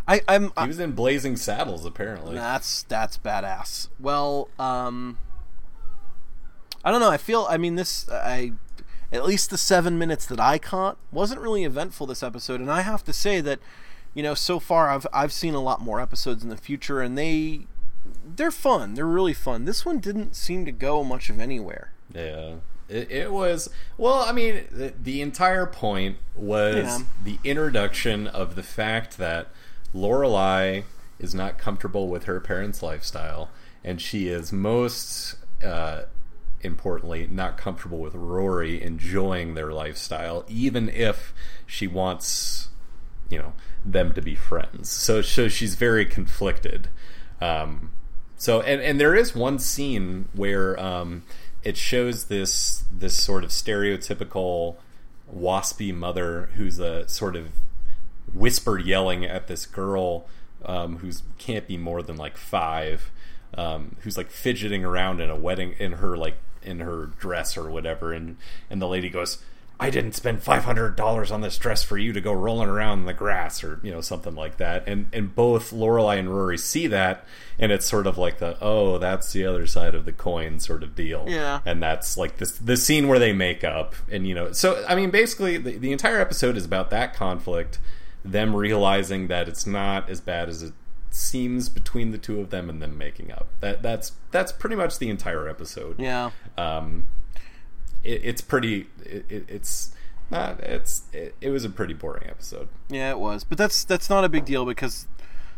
[SPEAKER 2] I, I'm.
[SPEAKER 3] he was in Blazing Saddles apparently.
[SPEAKER 2] that's that's badass. Well, um, I don't know. I feel. I mean, this. I at least the seven minutes that I caught wasn't really eventful this episode, and I have to say that, you know, so far I've I've seen a lot more episodes in the future, and they they're fun. They're really fun. This one didn't seem to go much of anywhere.
[SPEAKER 3] Yeah. It, it was well. I mean, the, the entire point was
[SPEAKER 2] Yeah.
[SPEAKER 3] the introduction of the fact that Lorelai is not comfortable with her parents' lifestyle, and she is most uh, importantly not comfortable with Rory enjoying their lifestyle, even if she wants you know them to be friends. So so she's very conflicted. Um, so and and there is one scene where um, it shows this this sort of stereotypical waspy mother who's a sort of whisper yelling at this girl um, who's can't be more than like five, um, who's like fidgeting around in a wedding in her like in her dress or whatever, and and the lady goes. I didn't spend five hundred dollars on this dress for you to go rolling around in the grass, or you know something like that. And and both Lorelai and Rory see that, and it's sort of like the oh, that's the other side of the coin sort of deal.
[SPEAKER 2] Yeah.
[SPEAKER 3] And that's like this the scene where they make up, and you know, so I mean, basically, the, the entire episode is about that conflict, them realizing that it's not as bad as it seems between the two of them, and them making up. That that's that's pretty much the entire episode
[SPEAKER 2] Yeah.
[SPEAKER 3] um, it, it's pretty. It, it, it's not. It's. It, it was a pretty boring episode.
[SPEAKER 2] Yeah, it was, but that's that's not a big deal because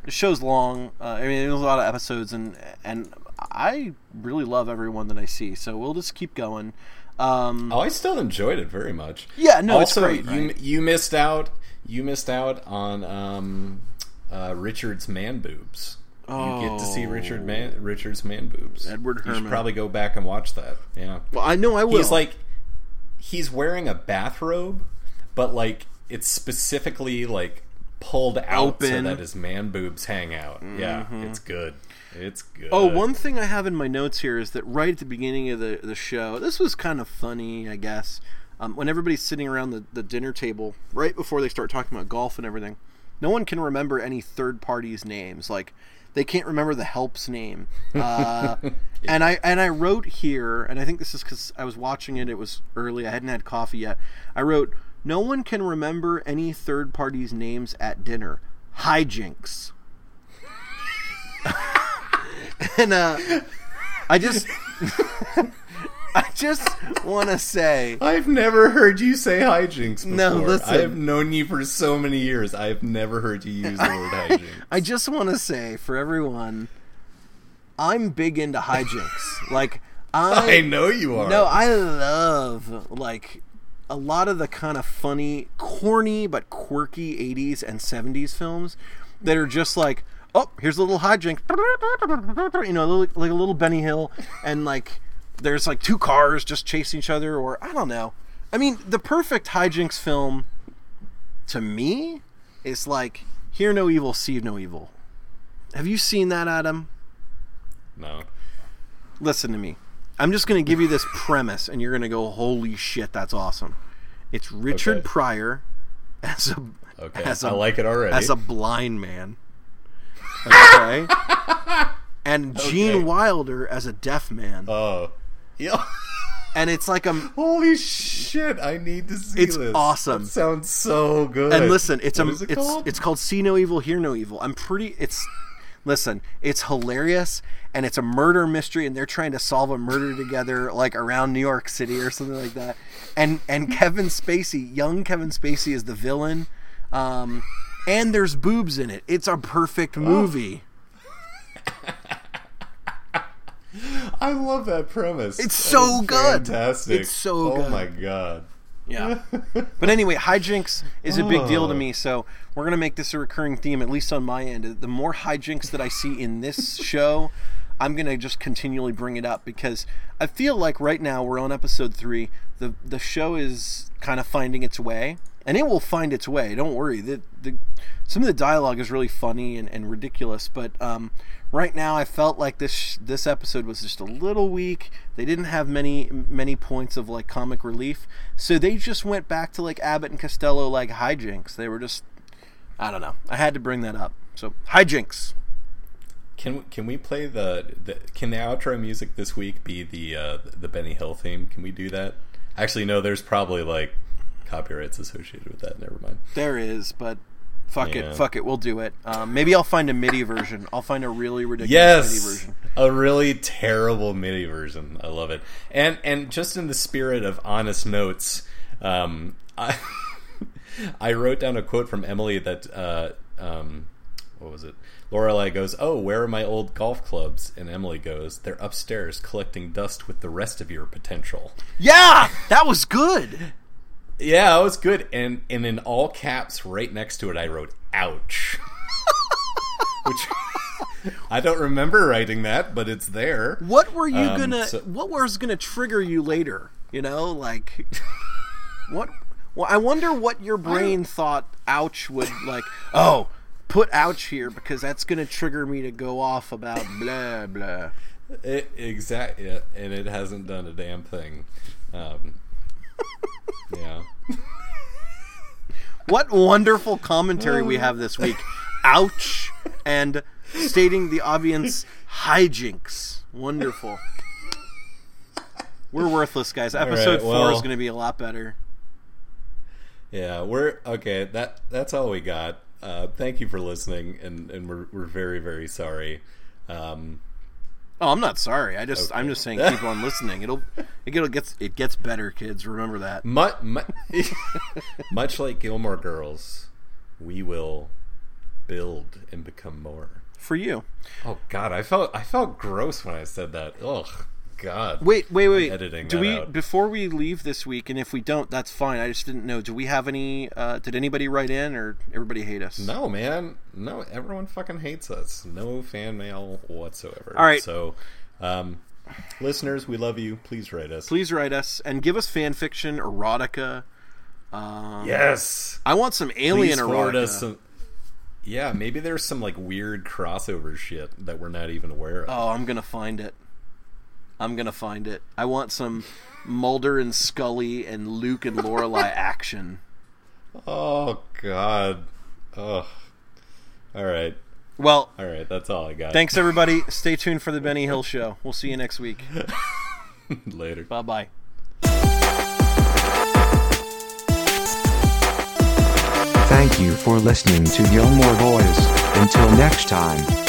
[SPEAKER 2] the show's long. Uh, I mean, there's a lot of episodes, and and I really love everyone that I see. So we'll just keep going. Um,
[SPEAKER 3] Oh, I still enjoyed it very much.
[SPEAKER 2] Yeah, no, it's
[SPEAKER 3] also,
[SPEAKER 2] great,
[SPEAKER 3] You you missed out. You missed out on um, uh, Richard's man boobs. You get to see Richard man Richard's man boobs.
[SPEAKER 2] Edward
[SPEAKER 3] You should probably go back and watch that. Yeah.
[SPEAKER 2] well, I know I will.
[SPEAKER 3] He's like he's wearing a bathrobe, but like it's specifically like pulled out so that his man boobs hang out. Yeah, it's good. It's good.
[SPEAKER 2] Oh, one thing I have in my notes here is that right at the beginning of the, the show, this was kind of funny, I guess. Um, when everybody's sitting around the, the dinner table, right before they start talking about golf and everything, no one can remember any third parties' names. Like, they can't remember the help's name. Uh, And I and I wrote here, and I think this is because I was watching it. It was early. I hadn't had coffee yet. I wrote No one can remember any third party's names at dinner. Hijinks. and uh, I just, I just want to say,
[SPEAKER 3] I've never heard you say hijinks before.
[SPEAKER 2] No, listen.
[SPEAKER 3] I have known you for so many years. I've never heard you use the word hijinks.
[SPEAKER 2] I just want to say for everyone, I'm big into hijinks. like I,
[SPEAKER 3] I know you are.
[SPEAKER 2] No, I love like a lot of the kind of funny, corny but quirky 80s and 70s films that are just like, oh, here's a little hijink, you know, a little- like a little Benny Hill, and like there's like two cars just chasing each other, or I don't know. I mean, the perfect hijinks film to me is like Hear No Evil, See No Evil. Have you seen that, Adam?
[SPEAKER 3] No.
[SPEAKER 2] listen to me. I'm just going to give you this premise, and you're going to go, "Holy shit, that's awesome!" It's Richard
[SPEAKER 3] Okay.
[SPEAKER 2] Pryor as a
[SPEAKER 3] Okay.
[SPEAKER 2] as a
[SPEAKER 3] I like it already.
[SPEAKER 2] as a blind man, okay, and Gene
[SPEAKER 3] Okay.
[SPEAKER 2] Wilder as a deaf man,
[SPEAKER 3] Oh. Yeah.
[SPEAKER 2] and it's like a
[SPEAKER 3] Holy shit! I need to see
[SPEAKER 2] It's
[SPEAKER 3] this.
[SPEAKER 2] awesome.
[SPEAKER 3] That sounds so good.
[SPEAKER 2] and listen, it's
[SPEAKER 3] What
[SPEAKER 2] a
[SPEAKER 3] it
[SPEAKER 2] it's
[SPEAKER 3] called?
[SPEAKER 2] it's called See No Evil, Hear No Evil. I'm pretty. It's listen, it's hilarious, and it's a murder mystery, and they're trying to solve a murder together, like around New York City or something like that. And and Kevin Spacey, young Kevin Spacey, is the villain, um, and there's boobs in it. It's a
[SPEAKER 3] Oh.
[SPEAKER 2] perfect movie.
[SPEAKER 3] I love that premise.
[SPEAKER 2] It's
[SPEAKER 3] That
[SPEAKER 2] so good.
[SPEAKER 3] Fantastic.
[SPEAKER 2] It's so
[SPEAKER 3] oh
[SPEAKER 2] good.
[SPEAKER 3] my god.
[SPEAKER 2] Yeah. but anyway, hijinks is a big deal to
[SPEAKER 3] Oh.
[SPEAKER 2] me, so we're going to make this a recurring theme, at least on my end. The more hijinks that I see in this show, I'm going to just continually bring it up because I feel like right now we're on episode three. The, the show is kind of finding its way, and it will find its way. Don't worry. The, the, some of the dialogue is really funny and, and ridiculous, but um, right now I felt like this this episode was just a little weak. They didn't have many many points of like comic relief, so they just went back to like Abbott and Costello like hijinks. They were just I don't know. I had to bring that up. So hijinks.
[SPEAKER 3] Can can we play the, the can the outro music this week be the uh, the Benny Hill theme? Can we do that? Actually, no. There's probably like copyrights associated with that. Never mind.
[SPEAKER 2] There is, but fuck
[SPEAKER 3] Yeah.
[SPEAKER 2] it, fuck it. We'll do it. Um, maybe I'll find a MIDI version. I'll find a really ridiculous MIDI version.
[SPEAKER 3] a really terrible MIDI version. I love it. And and just in the spirit of honest notes, um, I I wrote down a quote from Emily that uh, um, what was it? Lorelai goes, "Oh, where are my old golf clubs?" And Emily goes, "They're upstairs collecting dust with the rest of your potential."
[SPEAKER 2] Yeah, that was good.
[SPEAKER 3] Yeah, that was good. And and in all caps, right next to it, I wrote "ouch," which I don't remember writing that, but it's there.
[SPEAKER 2] What were you
[SPEAKER 3] Um,
[SPEAKER 2] gonna?
[SPEAKER 3] so-
[SPEAKER 2] what was gonna trigger you later? You know, like what? Well, I wonder what your brain thought. Ouch would like. Oh, put ouch here because that's gonna trigger me to go off about blah blah.
[SPEAKER 3] It, exact, and it hasn't done a damn thing. Um, yeah.
[SPEAKER 2] What wonderful commentary we have this week. Ouch, and stating the obvious hijinks. Wonderful. We're worthless, guys. Episode four
[SPEAKER 3] well-
[SPEAKER 2] is going to be a lot better.
[SPEAKER 3] Yeah, we're okay. That that's all we got. Uh, thank you for listening, and, and we're we're very very sorry. Um,
[SPEAKER 2] Oh, I'm not sorry. I just I'm just saying keep on listening. It'll it gets it gets better, kids. Remember that.
[SPEAKER 3] much, much like Gilmore Girls, we will build and become more.
[SPEAKER 2] For you.
[SPEAKER 3] Oh God, I felt I felt gross when I said that. Ugh, God.
[SPEAKER 2] Wait, wait, wait.
[SPEAKER 3] editing
[SPEAKER 2] do we
[SPEAKER 3] out.
[SPEAKER 2] before we leave this week and if we don't, that's fine. I just didn't know. Do we have any uh did anybody write in or everybody hate us?
[SPEAKER 3] No, man. No, everyone fucking hates us. No fan mail whatsoever.
[SPEAKER 2] All right.
[SPEAKER 3] So, um, listeners, we love you. Please write us.
[SPEAKER 2] Please write us and give us fan fiction, erotica. Um,
[SPEAKER 3] Yes.
[SPEAKER 2] I want some alien
[SPEAKER 3] Please
[SPEAKER 2] erotica.
[SPEAKER 3] some. Yeah, maybe there's some like weird crossover shit that we're not even aware of.
[SPEAKER 2] Oh, I'm gonna find it. I'm gonna find it. I want some Mulder and Scully and Luke and Lorelai action.
[SPEAKER 3] Oh God. Ugh. All right.
[SPEAKER 2] Well,
[SPEAKER 3] All right. That's all I got.
[SPEAKER 2] thanks everybody. Stay tuned for the Benny Hill show. We'll see you next week.
[SPEAKER 3] Later.
[SPEAKER 2] Bye bye.
[SPEAKER 1] Thank you for listening to Gilmore Boys. Until next time.